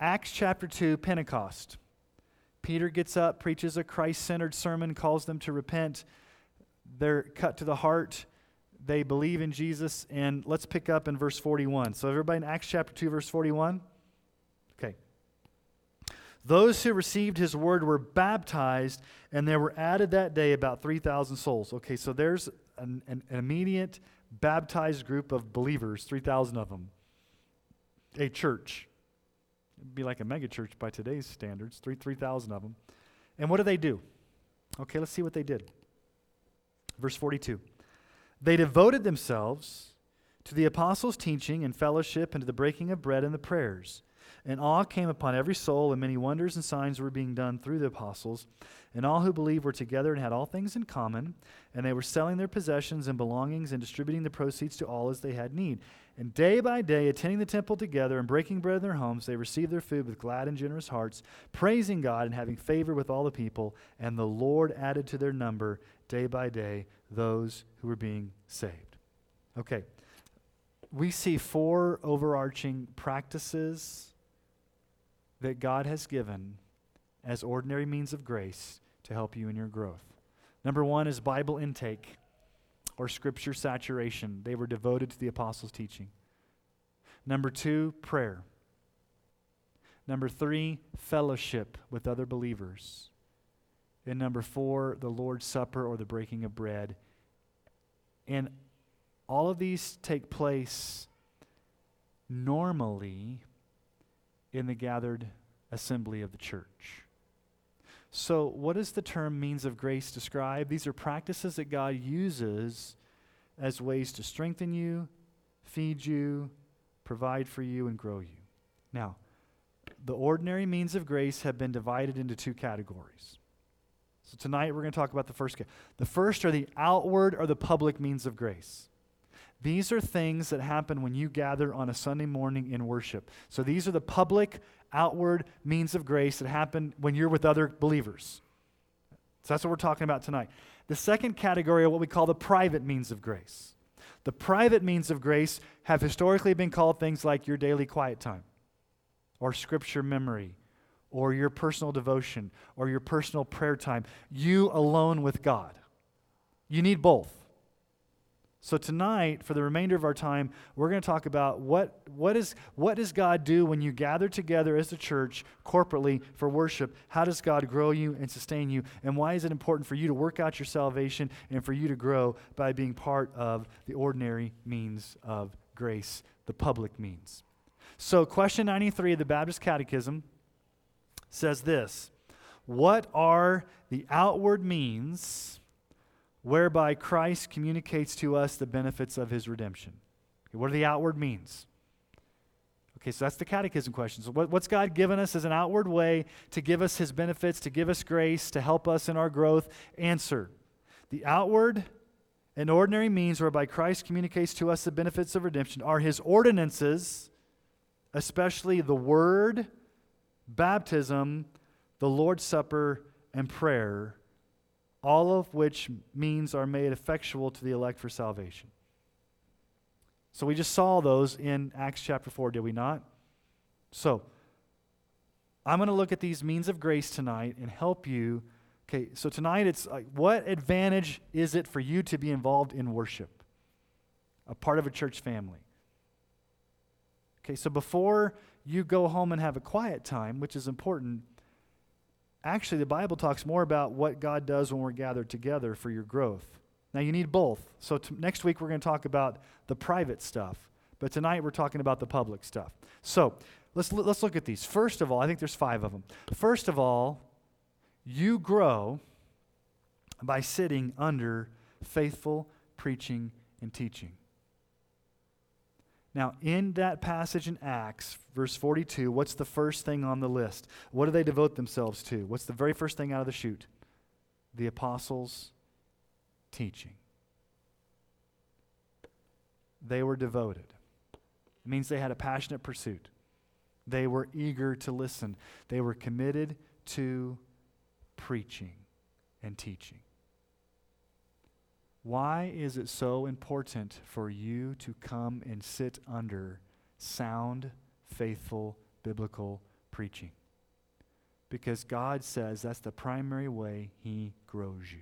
Acts chapter 2, Pentecost. Peter gets up, preaches a Christ centered sermon, calls them to repent. They're cut to the heart. They believe in Jesus. And let's pick up in verse 41. So, everybody in Acts chapter 2, verse 41. Okay. Those who received his word were baptized, and there were added that day about 3,000 souls. Okay, so there's an, an, immediate baptized group of believers, 3,000 of them. A church. It'd be like a megachurch by today's standards, three 3,000 of them. And what do they do? Okay, let's see what they did. Verse 42. They devoted themselves to the apostles' teaching and fellowship and to the breaking of bread and the prayers. And awe came upon every soul, and many wonders and signs were being done through the apostles. And all who believed were together and had all things in common. And they were selling their possessions and belongings and distributing the proceeds to all as they had need. And day by day, attending the temple together and breaking bread in their homes, they received their food with glad and generous hearts, praising God and having favor with all the people. And the Lord added to their number day by day those who were being saved. Okay. We see four overarching practices that God has given as ordinary means of grace to help you in your growth. Number one is Bible intake or scripture saturation. They were devoted to the apostles' teaching. Number two, prayer. Number three, fellowship with other believers. And number four, the Lord's Supper or the breaking of bread. And all of these take place normally in the gathered assembly of the church. So, what does the term means of grace describe? These are practices that God uses as ways to strengthen you, feed you, provide for you, and grow you. Now, the ordinary means of grace have been divided into two categories. So, tonight we're going to talk about the first. The first are the outward or the public means of grace. These are things that happen when you gather on a Sunday morning in worship. So these are the public, outward means of grace that happen when you're with other believers. So that's what we're talking about tonight. The second category are what we call the private means of grace. The private means of grace have historically been called things like your daily quiet time, or scripture memory, or your personal devotion, or your personal prayer time. You alone with God. You need both. So tonight, for the remainder of our time, we're going to talk about what, what, is, what does God do when you gather together as a church corporately for worship? How does God grow you and sustain you? And why is it important for you to work out your salvation and for you to grow by being part of the ordinary means of grace, the public means? So, question 93 of the Baptist Catechism says this What are the outward means? Whereby Christ communicates to us the benefits of his redemption. Okay, what are the outward means? Okay, so that's the catechism question. So, what, what's God given us as an outward way to give us his benefits, to give us grace, to help us in our growth? Answer The outward and ordinary means whereby Christ communicates to us the benefits of redemption are his ordinances, especially the word, baptism, the Lord's Supper, and prayer all of which means are made effectual to the elect for salvation. So we just saw those in Acts chapter 4, did we not? So I'm going to look at these means of grace tonight and help you. Okay, so tonight it's like, what advantage is it for you to be involved in worship? A part of a church family. Okay, so before you go home and have a quiet time, which is important, Actually, the Bible talks more about what God does when we're gathered together for your growth. Now, you need both. So, t- next week, we're going to talk about the private stuff. But tonight, we're talking about the public stuff. So, let's, l- let's look at these. First of all, I think there's five of them. First of all, you grow by sitting under faithful preaching and teaching. Now, in that passage in Acts, verse 42, what's the first thing on the list? What do they devote themselves to? What's the very first thing out of the chute? The apostles' teaching. They were devoted. It means they had a passionate pursuit. They were eager to listen. They were committed to preaching and teaching. Why is it so important for you to come and sit under sound, faithful, biblical preaching? Because God says that's the primary way He grows you.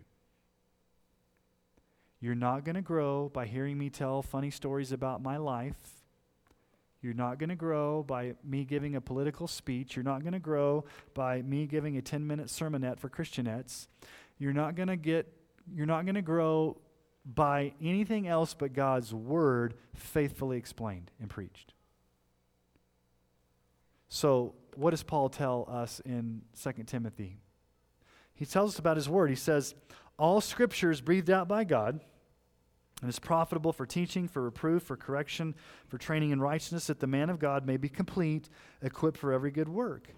You're not going to grow by hearing me tell funny stories about my life. You're not going to grow by me giving a political speech. You're not going to grow by me giving a 10 minute sermonette for Christianettes. You're not going to get you're not going to grow by anything else but God's word faithfully explained and preached. So, what does Paul tell us in 2 Timothy? He tells us about his word. He says, All scripture is breathed out by God and is profitable for teaching, for reproof, for correction, for training in righteousness, that the man of God may be complete, equipped for every good work.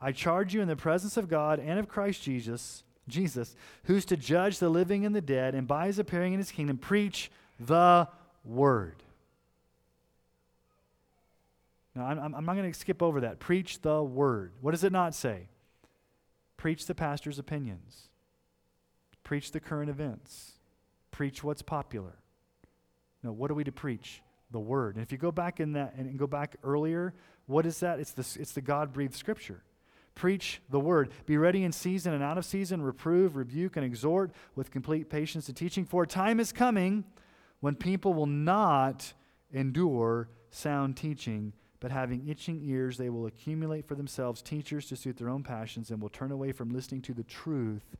I charge you in the presence of God and of Christ Jesus Jesus, who's to judge the living and the dead, and by his appearing in his kingdom, preach the word. Now, I'm, I'm not going to skip over that. Preach the word. What does it not say? Preach the pastor's opinions, preach the current events, preach what's popular. No, what are we to preach? The word. And if you go back in that and go back earlier, what is that? It's the, it's the God breathed scripture. Preach the word. Be ready in season and out of season. Reprove, rebuke, and exhort with complete patience and teaching. For a time is coming when people will not endure sound teaching, but having itching ears, they will accumulate for themselves teachers to suit their own passions and will turn away from listening to the truth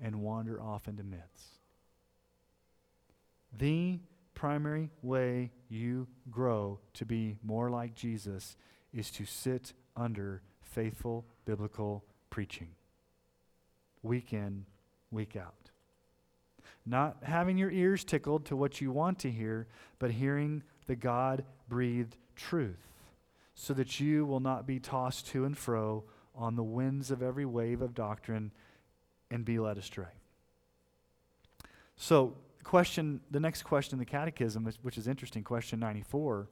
and wander off into myths. The primary way you grow to be more like Jesus is to sit under faithful biblical preaching. Week in, week out. Not having your ears tickled to what you want to hear, but hearing the God breathed truth, so that you will not be tossed to and fro on the winds of every wave of doctrine and be led astray. So, question the next question in the catechism which is interesting question 94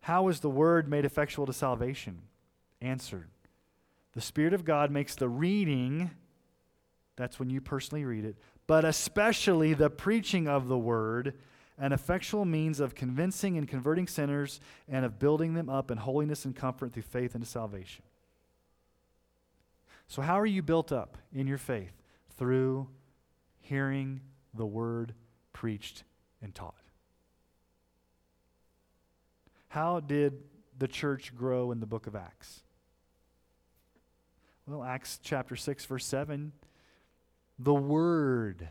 how is the word made effectual to salvation answered the Spirit of God makes the reading, that's when you personally read it, but especially the preaching of the word, an effectual means of convincing and converting sinners and of building them up in holiness and comfort through faith into salvation. So, how are you built up in your faith? Through hearing the word preached and taught. How did the church grow in the book of Acts? Well, Acts chapter 6, verse 7 the word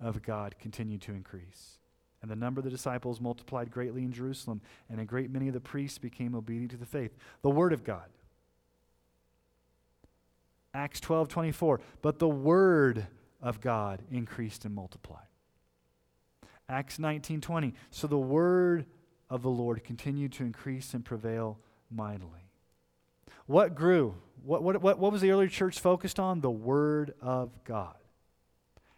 of God continued to increase. And the number of the disciples multiplied greatly in Jerusalem, and a great many of the priests became obedient to the faith. The word of God. Acts 12, 24. But the word of God increased and multiplied. Acts 19, 20. So the word of the Lord continued to increase and prevail mightily. What grew? What, what, what, what was the early church focused on? The Word of God.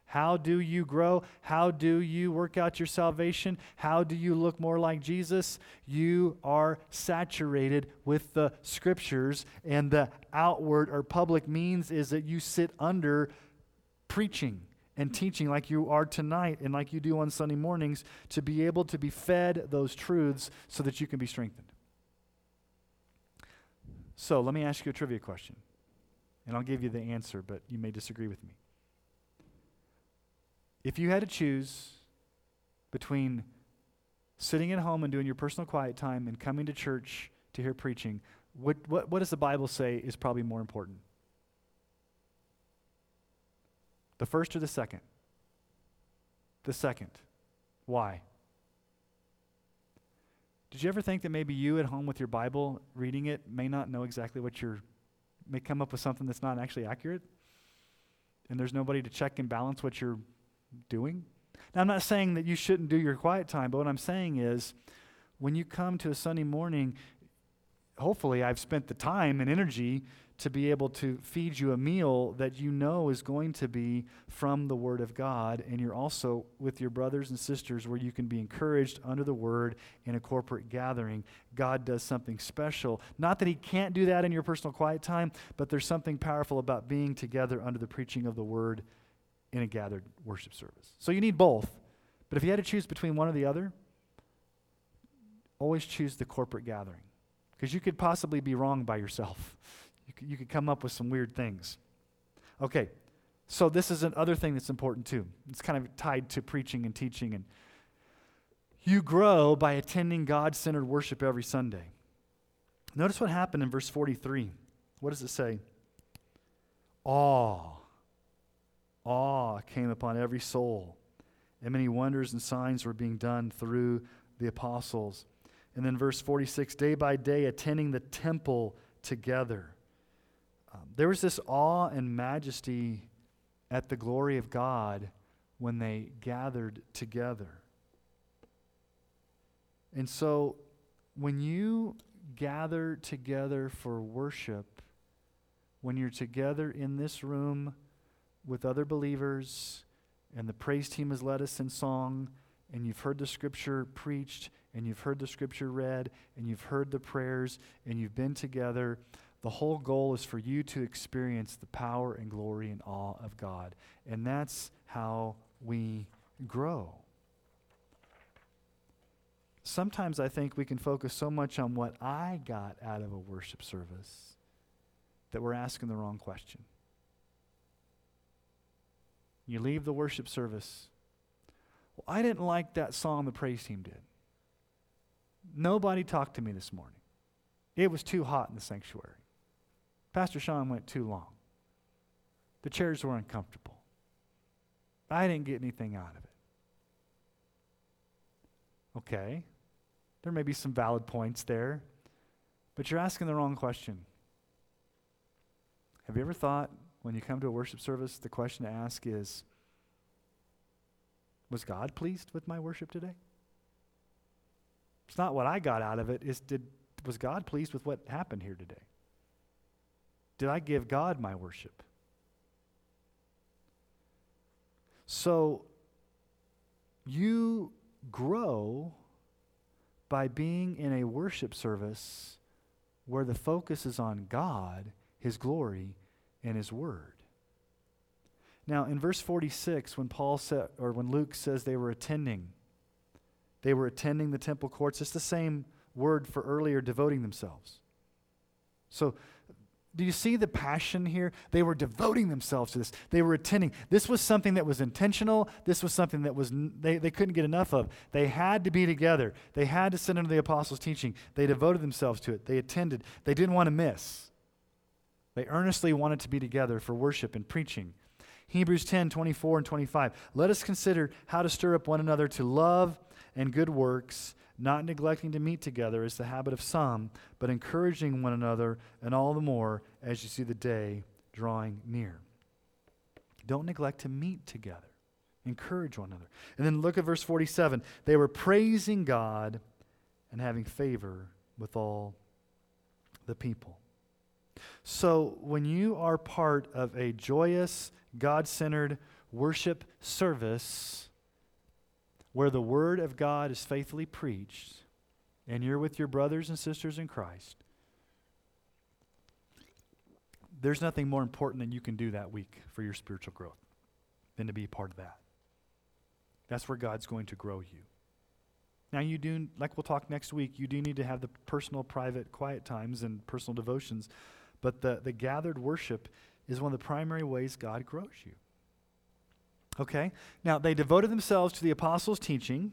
How do you grow? How do you work out your salvation? How do you look more like Jesus? You are saturated with the scriptures, and the outward or public means is that you sit under preaching and teaching like you are tonight and like you do on Sunday mornings to be able to be fed those truths so that you can be strengthened. So let me ask you a trivia question. And I'll give you the answer, but you may disagree with me. If you had to choose between sitting at home and doing your personal quiet time and coming to church to hear preaching, what, what, what does the Bible say is probably more important? The first or the second? The second. Why? Did you ever think that maybe you at home with your Bible reading it may not know exactly what you're, may come up with something that's not actually accurate? And there's nobody to check and balance what you're doing? Now, I'm not saying that you shouldn't do your quiet time, but what I'm saying is when you come to a Sunday morning, hopefully I've spent the time and energy to be able to feed you a meal that you know is going to be from the Word of God. And you're also with your brothers and sisters where you can be encouraged under the Word in a corporate gathering. God does something special. Not that He can't do that in your personal quiet time, but there's something powerful about being together under the preaching of the Word in a gathered worship service. So you need both. But if you had to choose between one or the other, always choose the corporate gathering because you could possibly be wrong by yourself. You could, come up with some weird things. Okay, so this is another thing that's important too. It's kind of tied to preaching and teaching. And you grow by attending God centered worship every Sunday. Notice what happened in verse 43. What does it say? Awe. Awe came upon every soul, and many wonders and signs were being done through the apostles. And then verse 46 day by day, attending the temple together there was this awe and majesty at the glory of God when they gathered together. And so, when you gather together for worship, when you're together in this room with other believers, and the praise team has led us in song, and you've heard the scripture preached, and you've heard the scripture read, and you've heard the prayers, and you've been together, the whole goal is for you to experience the power and glory and awe of God. And that's how we grow. Sometimes I think we can focus so much on what I got out of a worship service that we're asking the wrong question. You leave the worship service. Well, I didn't like that song the praise team did. Nobody talked to me this morning. It was too hot in the sanctuary. Pastor Sean went too long. The chairs were uncomfortable. I didn't get anything out of it. Okay, there may be some valid points there, but you're asking the wrong question. Have you ever thought when you come to a worship service, the question to ask is Was God pleased with my worship today? It's not what I got out of it, is did, was God pleased with what happened here today? Did I give God my worship? So you grow by being in a worship service where the focus is on God, His glory, and His Word. Now, in verse 46, when Paul said, or when Luke says they were attending, they were attending the temple courts. It's the same word for earlier devoting themselves. So do you see the passion here? They were devoting themselves to this. They were attending. This was something that was intentional. This was something that was they, they couldn't get enough of. They had to be together. They had to sit under the apostles' teaching. They devoted themselves to it. They attended. They didn't want to miss. They earnestly wanted to be together for worship and preaching. Hebrews 10, 24 and 25. Let us consider how to stir up one another to love and good works not neglecting to meet together as the habit of some, but encouraging one another, and all the more as you see the day drawing near. Don't neglect to meet together. Encourage one another. And then look at verse 47. They were praising God and having favor with all the people. So when you are part of a joyous, God centered worship service, where the Word of God is faithfully preached, and you're with your brothers and sisters in Christ, there's nothing more important than you can do that week for your spiritual growth than to be a part of that. That's where God's going to grow you. Now, you do, like we'll talk next week, you do need to have the personal, private, quiet times and personal devotions, but the, the gathered worship is one of the primary ways God grows you. Okay? Now, they devoted themselves to the apostles' teaching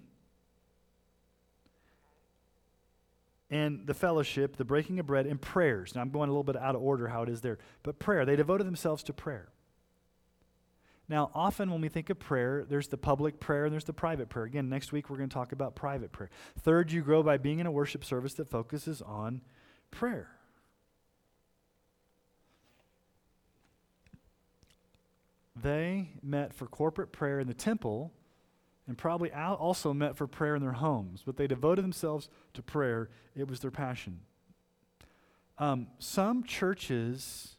and the fellowship, the breaking of bread, and prayers. Now, I'm going a little bit out of order how it is there, but prayer. They devoted themselves to prayer. Now, often when we think of prayer, there's the public prayer and there's the private prayer. Again, next week we're going to talk about private prayer. Third, you grow by being in a worship service that focuses on prayer. They met for corporate prayer in the temple and probably also met for prayer in their homes, but they devoted themselves to prayer. It was their passion. Um, some churches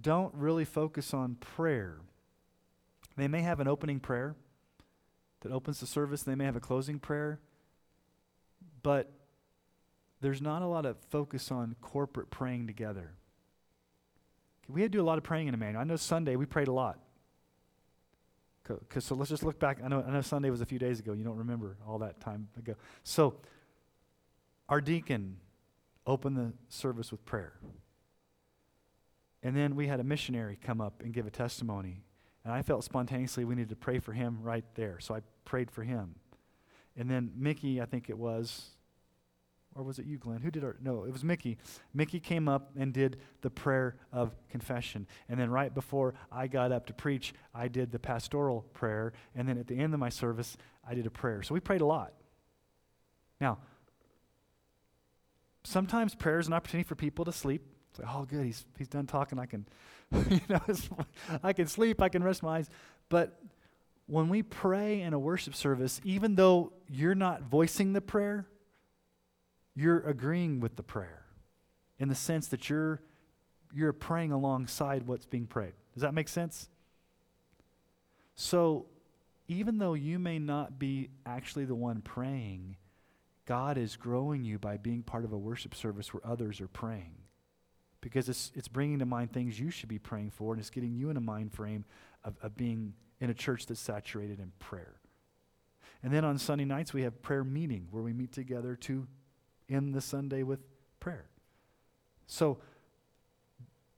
don't really focus on prayer. They may have an opening prayer that opens the service, they may have a closing prayer, but there's not a lot of focus on corporate praying together. We had to do a lot of praying in Emmanuel. I know Sunday we prayed a lot. Cause, so let's just look back. I know, I know Sunday was a few days ago. You don't remember all that time ago. So our deacon opened the service with prayer. And then we had a missionary come up and give a testimony. And I felt spontaneously we needed to pray for him right there. So I prayed for him. And then Mickey, I think it was, or was it you, Glenn? Who did our? No, it was Mickey. Mickey came up and did the prayer of confession. And then right before I got up to preach, I did the pastoral prayer. And then at the end of my service, I did a prayer. So we prayed a lot. Now, sometimes prayer is an opportunity for people to sleep. It's like, oh, good, he's, he's done talking. I can, <laughs> you know, I can sleep. I can rest my eyes. But when we pray in a worship service, even though you're not voicing the prayer, you're agreeing with the prayer in the sense that you're you're praying alongside what's being prayed. Does that make sense? So, even though you may not be actually the one praying, God is growing you by being part of a worship service where others are praying. Because it's, it's bringing to mind things you should be praying for, and it's getting you in a mind frame of, of being in a church that's saturated in prayer. And then on Sunday nights, we have prayer meeting where we meet together to end the Sunday with prayer. So,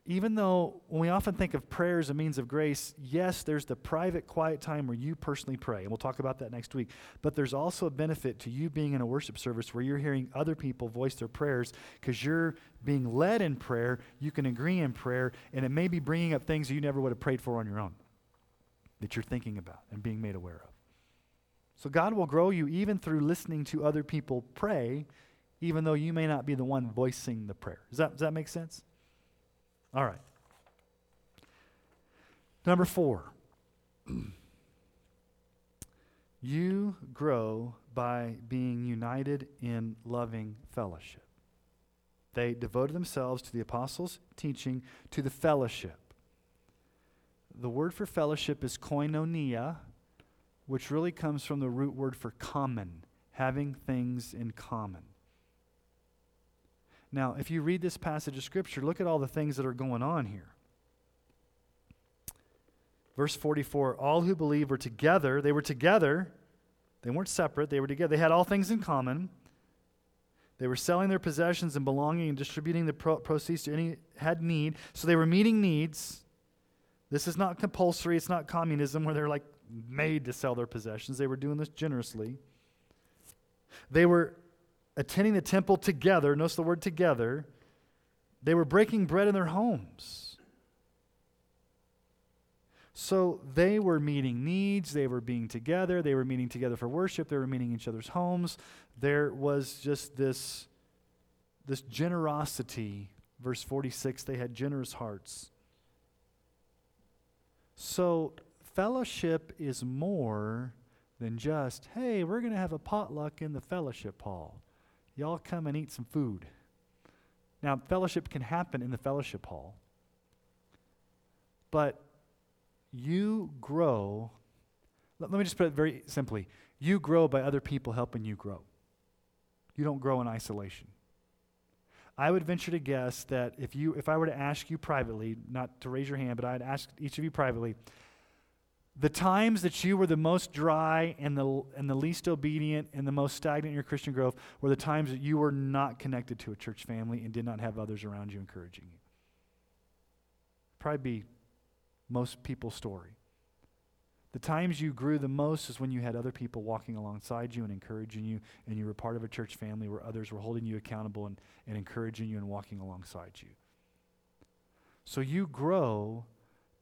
even though when we often think of prayer as a means of grace, yes, there's the private, quiet time where you personally pray, and we'll talk about that next week. But there's also a benefit to you being in a worship service where you're hearing other people voice their prayers because you're being led in prayer, you can agree in prayer, and it may be bringing up things you never would have prayed for on your own that you're thinking about and being made aware of. So God will grow you even through listening to other people pray, even though you may not be the one voicing the prayer. Does that, does that make sense? All right. Number four, <clears throat> you grow by being united in loving fellowship. They devoted themselves to the apostles' teaching, to the fellowship. The word for fellowship is koinonia, which really comes from the root word for common, having things in common. Now, if you read this passage of Scripture, look at all the things that are going on here. Verse 44 All who believe were together. They were together. They weren't separate. They were together. They had all things in common. They were selling their possessions and belonging and distributing the pro- proceeds to any had need. So they were meeting needs. This is not compulsory. It's not communism where they're like made to sell their possessions. They were doing this generously. They were attending the temple together. Notice the word together. They were breaking bread in their homes. So they were meeting needs, they were being together, they were meeting together for worship, they were meeting each other's homes. There was just this, this generosity. Verse 46 they had generous hearts. So fellowship is more than just, hey, we're going to have a potluck in the fellowship hall. Y'all come and eat some food. Now, fellowship can happen in the fellowship hall, but you grow. Let, let me just put it very simply you grow by other people helping you grow. You don't grow in isolation. I would venture to guess that if you if I were to ask you privately, not to raise your hand, but I'd ask each of you privately, the times that you were the most dry and the, and the least obedient and the most stagnant in your Christian growth were the times that you were not connected to a church family and did not have others around you encouraging you. Probably be most people's story. The times you grew the most is when you had other people walking alongside you and encouraging you, and you were part of a church family where others were holding you accountable and, and encouraging you and walking alongside you. So you grow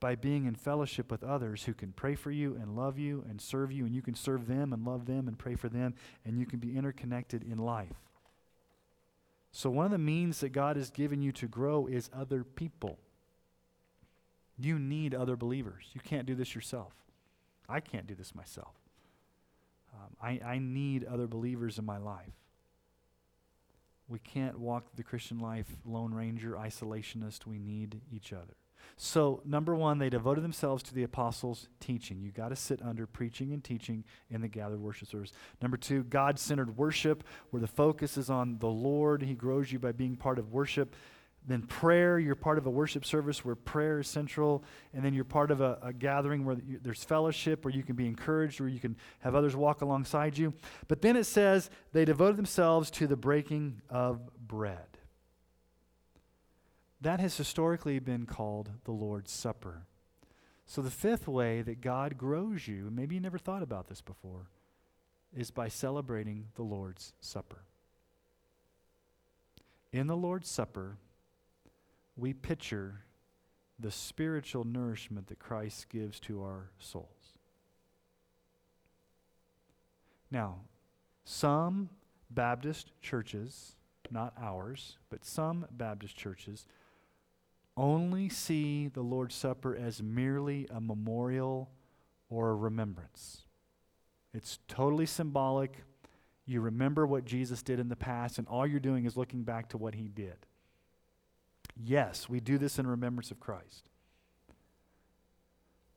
by being in fellowship with others who can pray for you and love you and serve you, and you can serve them and love them and pray for them, and you can be interconnected in life. So, one of the means that God has given you to grow is other people. You need other believers. You can't do this yourself. I can't do this myself. Um, I, I need other believers in my life. We can't walk the Christian life lone ranger, isolationist. We need each other. So, number one, they devoted themselves to the apostles' teaching. You got to sit under preaching and teaching in the gathered worship service. Number two, God centered worship, where the focus is on the Lord. He grows you by being part of worship. Then prayer, you're part of a worship service where prayer is central. And then you're part of a, a gathering where you, there's fellowship, where you can be encouraged, where you can have others walk alongside you. But then it says they devoted themselves to the breaking of bread. That has historically been called the Lord's Supper. So, the fifth way that God grows you, maybe you never thought about this before, is by celebrating the Lord's Supper. In the Lord's Supper, we picture the spiritual nourishment that Christ gives to our souls. Now, some Baptist churches, not ours, but some Baptist churches, only see the Lord's Supper as merely a memorial or a remembrance. It's totally symbolic. You remember what Jesus did in the past, and all you're doing is looking back to what he did. Yes, we do this in remembrance of Christ.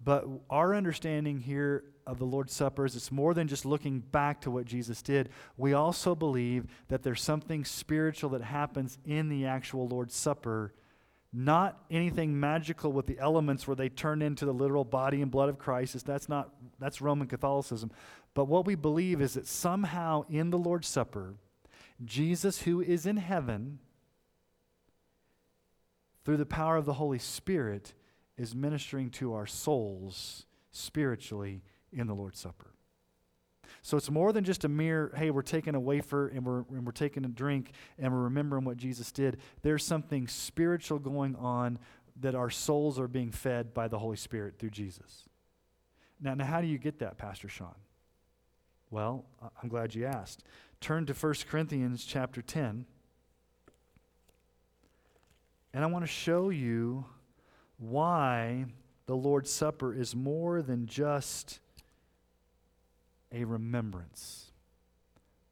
But our understanding here of the Lord's Supper is it's more than just looking back to what Jesus did. We also believe that there's something spiritual that happens in the actual Lord's Supper not anything magical with the elements where they turn into the literal body and blood of Christ. That's not that's Roman Catholicism. But what we believe is that somehow in the Lord's Supper, Jesus who is in heaven through the power of the Holy Spirit is ministering to our souls spiritually in the Lord's Supper. So it's more than just a mere, hey, we're taking a wafer and we're, and we're taking a drink and we're remembering what Jesus did. There's something spiritual going on that our souls are being fed by the Holy Spirit through Jesus. Now, now how do you get that, Pastor Sean? Well, I'm glad you asked. Turn to 1 Corinthians chapter 10. And I want to show you why the Lord's Supper is more than just a remembrance,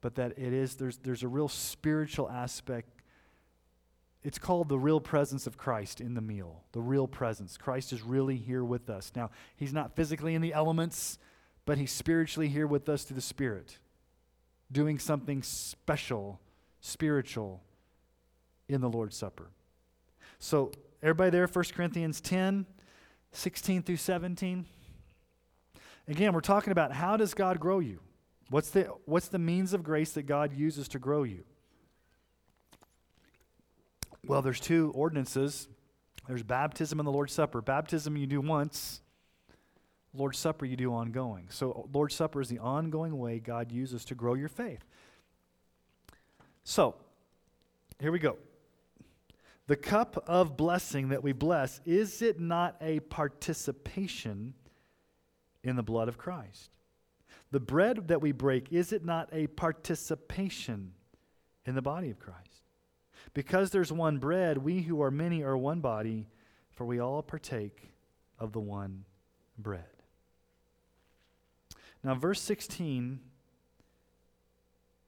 but that it is, there's, there's a real spiritual aspect. It's called the real presence of Christ in the meal. The real presence. Christ is really here with us. Now, he's not physically in the elements, but he's spiritually here with us through the Spirit, doing something special, spiritual in the Lord's Supper. So, everybody there, 1 Corinthians 10, 16 through 17. Again, we're talking about how does God grow you? What's the, what's the means of grace that God uses to grow you? Well, there's two ordinances. There's baptism and the Lord's Supper. Baptism you do once, Lord's Supper you do ongoing. So, Lord's Supper is the ongoing way God uses to grow your faith. So, here we go. The cup of blessing that we bless, is it not a participation in the blood of Christ. The bread that we break, is it not a participation in the body of Christ? Because there's one bread, we who are many are one body, for we all partake of the one bread. Now, verse 16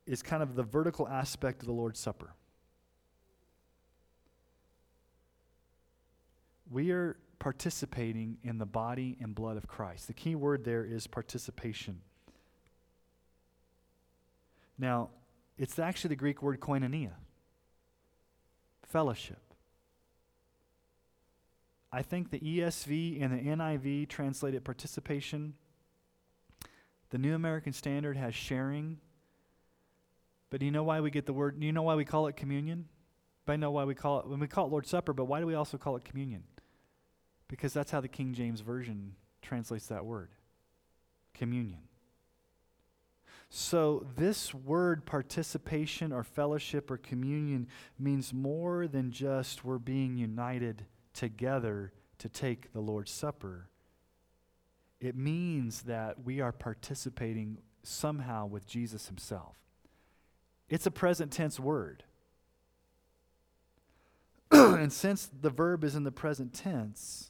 is kind of the vertical aspect of the Lord's Supper. We are participating in the body and blood of Christ. The key word there is participation. Now, it's actually the Greek word koinonia, fellowship. I think the ESV and the NIV translated participation. The New American Standard has sharing. But do you know why we get the word? Do you know why we call it communion? I know why we call it when we call it Lord's Supper, but why do we also call it communion? Because that's how the King James Version translates that word communion. So, this word participation or fellowship or communion means more than just we're being united together to take the Lord's Supper. It means that we are participating somehow with Jesus Himself. It's a present tense word. <clears throat> and since the verb is in the present tense,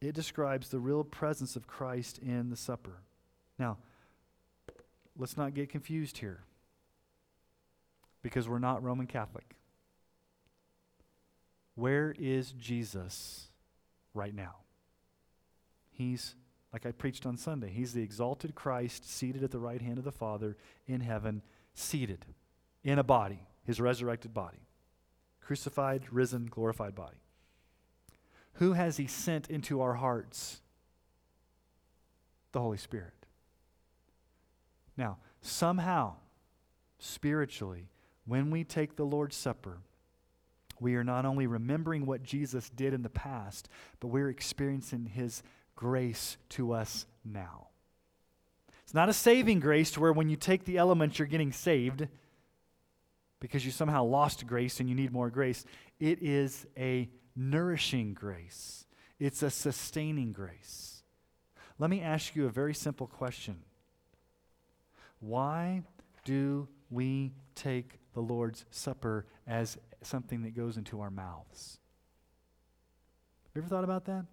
it describes the real presence of Christ in the supper. Now, let's not get confused here because we're not Roman Catholic. Where is Jesus right now? He's, like I preached on Sunday, he's the exalted Christ seated at the right hand of the Father in heaven, seated in a body, his resurrected body, crucified, risen, glorified body. Who has he sent into our hearts? The Holy Spirit. Now, somehow, spiritually, when we take the Lord's Supper, we are not only remembering what Jesus did in the past, but we're experiencing his grace to us now. It's not a saving grace to where when you take the elements, you're getting saved because you somehow lost grace and you need more grace. It is a nourishing grace, it's a sustaining grace. Let me ask you a very simple question Why do we take the Lord's Supper as something that goes into our mouths? Have you ever thought about that?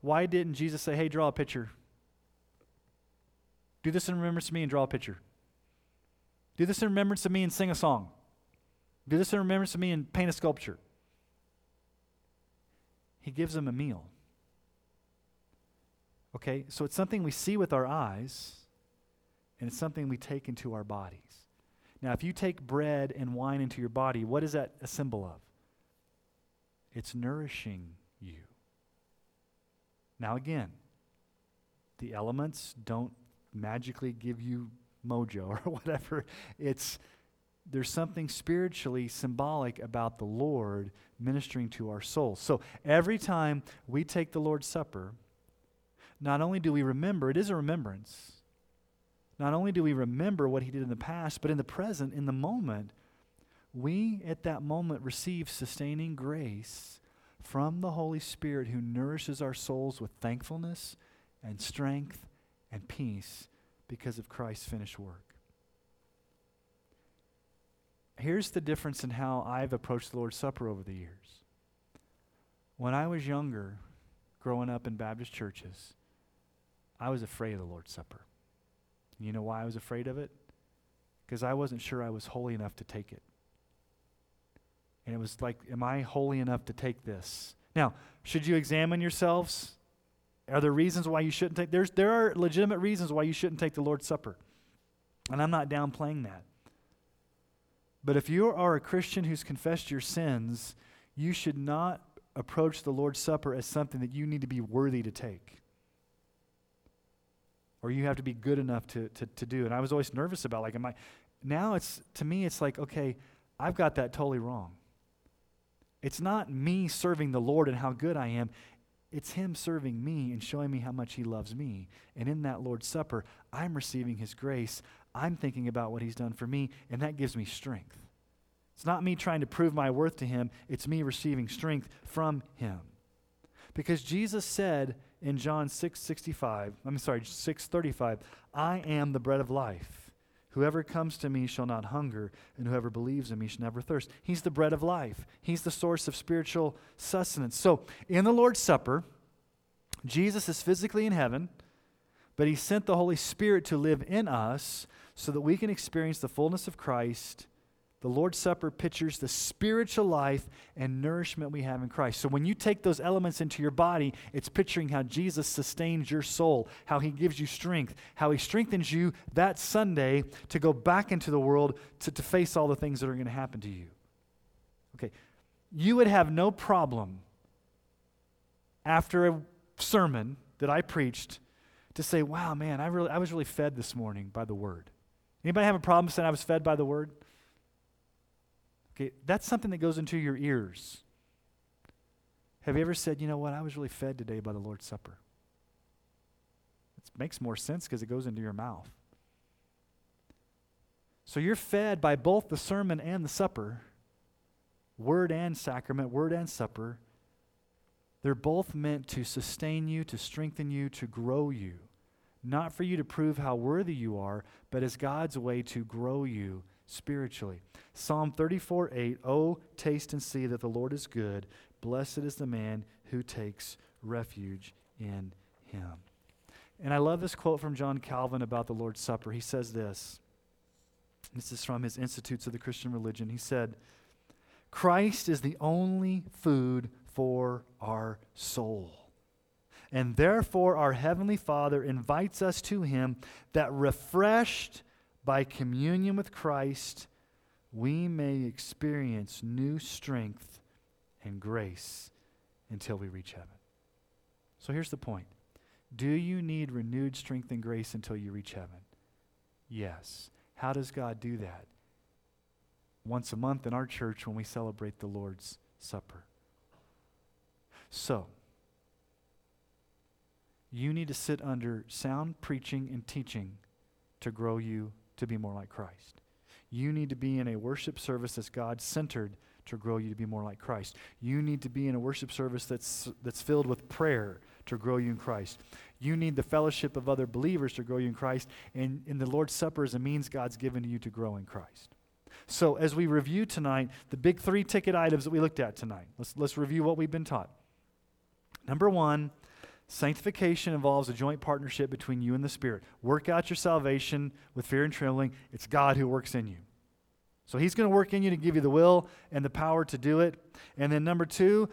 Why didn't Jesus say, hey, draw a picture? Do this in remembrance of me and draw a picture. Do this in remembrance of me and sing a song. Do this in remembrance of me and paint a sculpture. He gives them a meal. Okay, so it's something we see with our eyes, and it's something we take into our bodies. Now, if you take bread and wine into your body, what is that a symbol of? It's nourishing you. Now, again, the elements don't magically give you mojo <laughs> or whatever. It's there's something spiritually symbolic about the Lord ministering to our souls. So every time we take the Lord's Supper, not only do we remember, it is a remembrance. Not only do we remember what he did in the past, but in the present, in the moment, we at that moment receive sustaining grace from the Holy Spirit who nourishes our souls with thankfulness and strength and peace because of Christ's finished work. Here's the difference in how I've approached the Lord's Supper over the years. When I was younger, growing up in Baptist churches, I was afraid of the Lord's Supper. You know why I was afraid of it? Because I wasn't sure I was holy enough to take it. And it was like, am I holy enough to take this? Now, should you examine yourselves? Are there reasons why you shouldn't take? There's, there are legitimate reasons why you shouldn't take the Lord's Supper. And I'm not downplaying that. But if you are a Christian who's confessed your sins, you should not approach the Lord's Supper as something that you need to be worthy to take. Or you have to be good enough to, to, to do. And I was always nervous about like, am I now it's to me it's like, okay, I've got that totally wrong. It's not me serving the Lord and how good I am. It's Him serving me and showing me how much He loves me. And in that Lord's Supper, I'm receiving His grace. I'm thinking about what He's done for me, and that gives me strength. It's not me trying to prove my worth to Him, it's me receiving strength from Him. Because Jesus said in John 6 65, I'm sorry, 6 35, I am the bread of life. Whoever comes to me shall not hunger, and whoever believes in me shall never thirst. He's the bread of life, He's the source of spiritual sustenance. So, in the Lord's Supper, Jesus is physically in heaven, but He sent the Holy Spirit to live in us so that we can experience the fullness of Christ the Lord's Supper pictures the spiritual life and nourishment we have in Christ. So when you take those elements into your body, it's picturing how Jesus sustains your soul, how he gives you strength, how he strengthens you that Sunday to go back into the world to, to face all the things that are going to happen to you. Okay, you would have no problem after a sermon that I preached to say, wow, man, I, really, I was really fed this morning by the word. Anybody have a problem saying I was fed by the word? Okay, that's something that goes into your ears. Have you ever said, you know what, I was really fed today by the Lord's Supper? It makes more sense because it goes into your mouth. So you're fed by both the sermon and the supper, word and sacrament, word and supper. They're both meant to sustain you, to strengthen you, to grow you. Not for you to prove how worthy you are, but as God's way to grow you spiritually. Psalm 34 8, Oh, taste and see that the Lord is good. Blessed is the man who takes refuge in him. And I love this quote from John Calvin about the Lord's Supper. He says this. This is from his Institutes of the Christian Religion. He said, Christ is the only food for our soul. And therefore, our Heavenly Father invites us to Him that refreshed by communion with Christ, we may experience new strength and grace until we reach heaven. So here's the point Do you need renewed strength and grace until you reach heaven? Yes. How does God do that? Once a month in our church when we celebrate the Lord's Supper. So, you need to sit under sound preaching and teaching to grow you to be more like Christ. You need to be in a worship service that's God centered to grow you to be more like Christ. You need to be in a worship service that's, that's filled with prayer to grow you in Christ. You need the fellowship of other believers to grow you in Christ. And, and the Lord's Supper is a means God's given to you to grow in Christ. So, as we review tonight, the big three ticket items that we looked at tonight, let's, let's review what we've been taught. Number one, sanctification involves a joint partnership between you and the Spirit. Work out your salvation with fear and trembling. It's God who works in you. So he's going to work in you to give you the will and the power to do it. And then number two,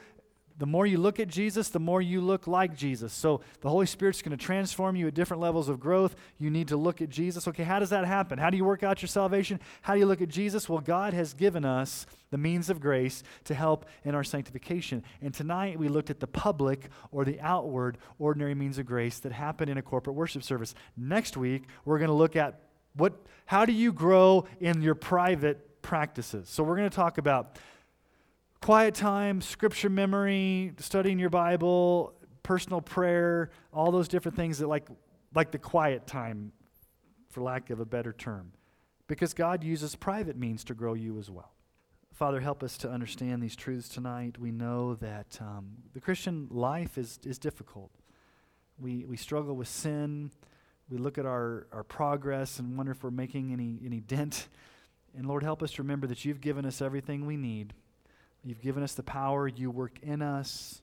the more you look at Jesus, the more you look like Jesus. So the Holy Spirit's going to transform you at different levels of growth. You need to look at Jesus. Okay, how does that happen? How do you work out your salvation? How do you look at Jesus? Well, God has given us the means of grace to help in our sanctification. And tonight we looked at the public or the outward ordinary means of grace that happen in a corporate worship service. Next week, we're going to look at what how do you grow in your private practices? So we're going to talk about quiet time, scripture memory, studying your Bible, personal prayer, all those different things that like like the quiet time for lack of a better term. Because God uses private means to grow you as well. Father, help us to understand these truths tonight. We know that um, the Christian life is, is difficult. We, we struggle with sin. We look at our, our progress and wonder if we're making any, any dent. And Lord, help us to remember that you've given us everything we need You've given us the power. You work in us.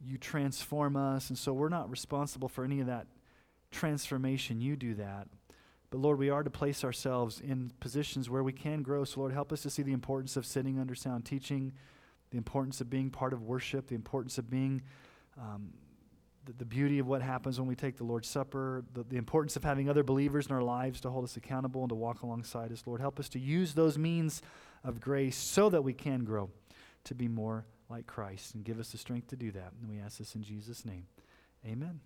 You transform us. And so we're not responsible for any of that transformation. You do that. But Lord, we are to place ourselves in positions where we can grow. So, Lord, help us to see the importance of sitting under sound teaching, the importance of being part of worship, the importance of being um, the, beauty of what happens when we take the Lord's Supper, the, the importance of having other believers in our lives to hold us accountable and to walk alongside us. Lord, help us to use those means of grace so that we can grow to be more like Christ and give us the strength to do that. And we ask this in Jesus' name. Amen.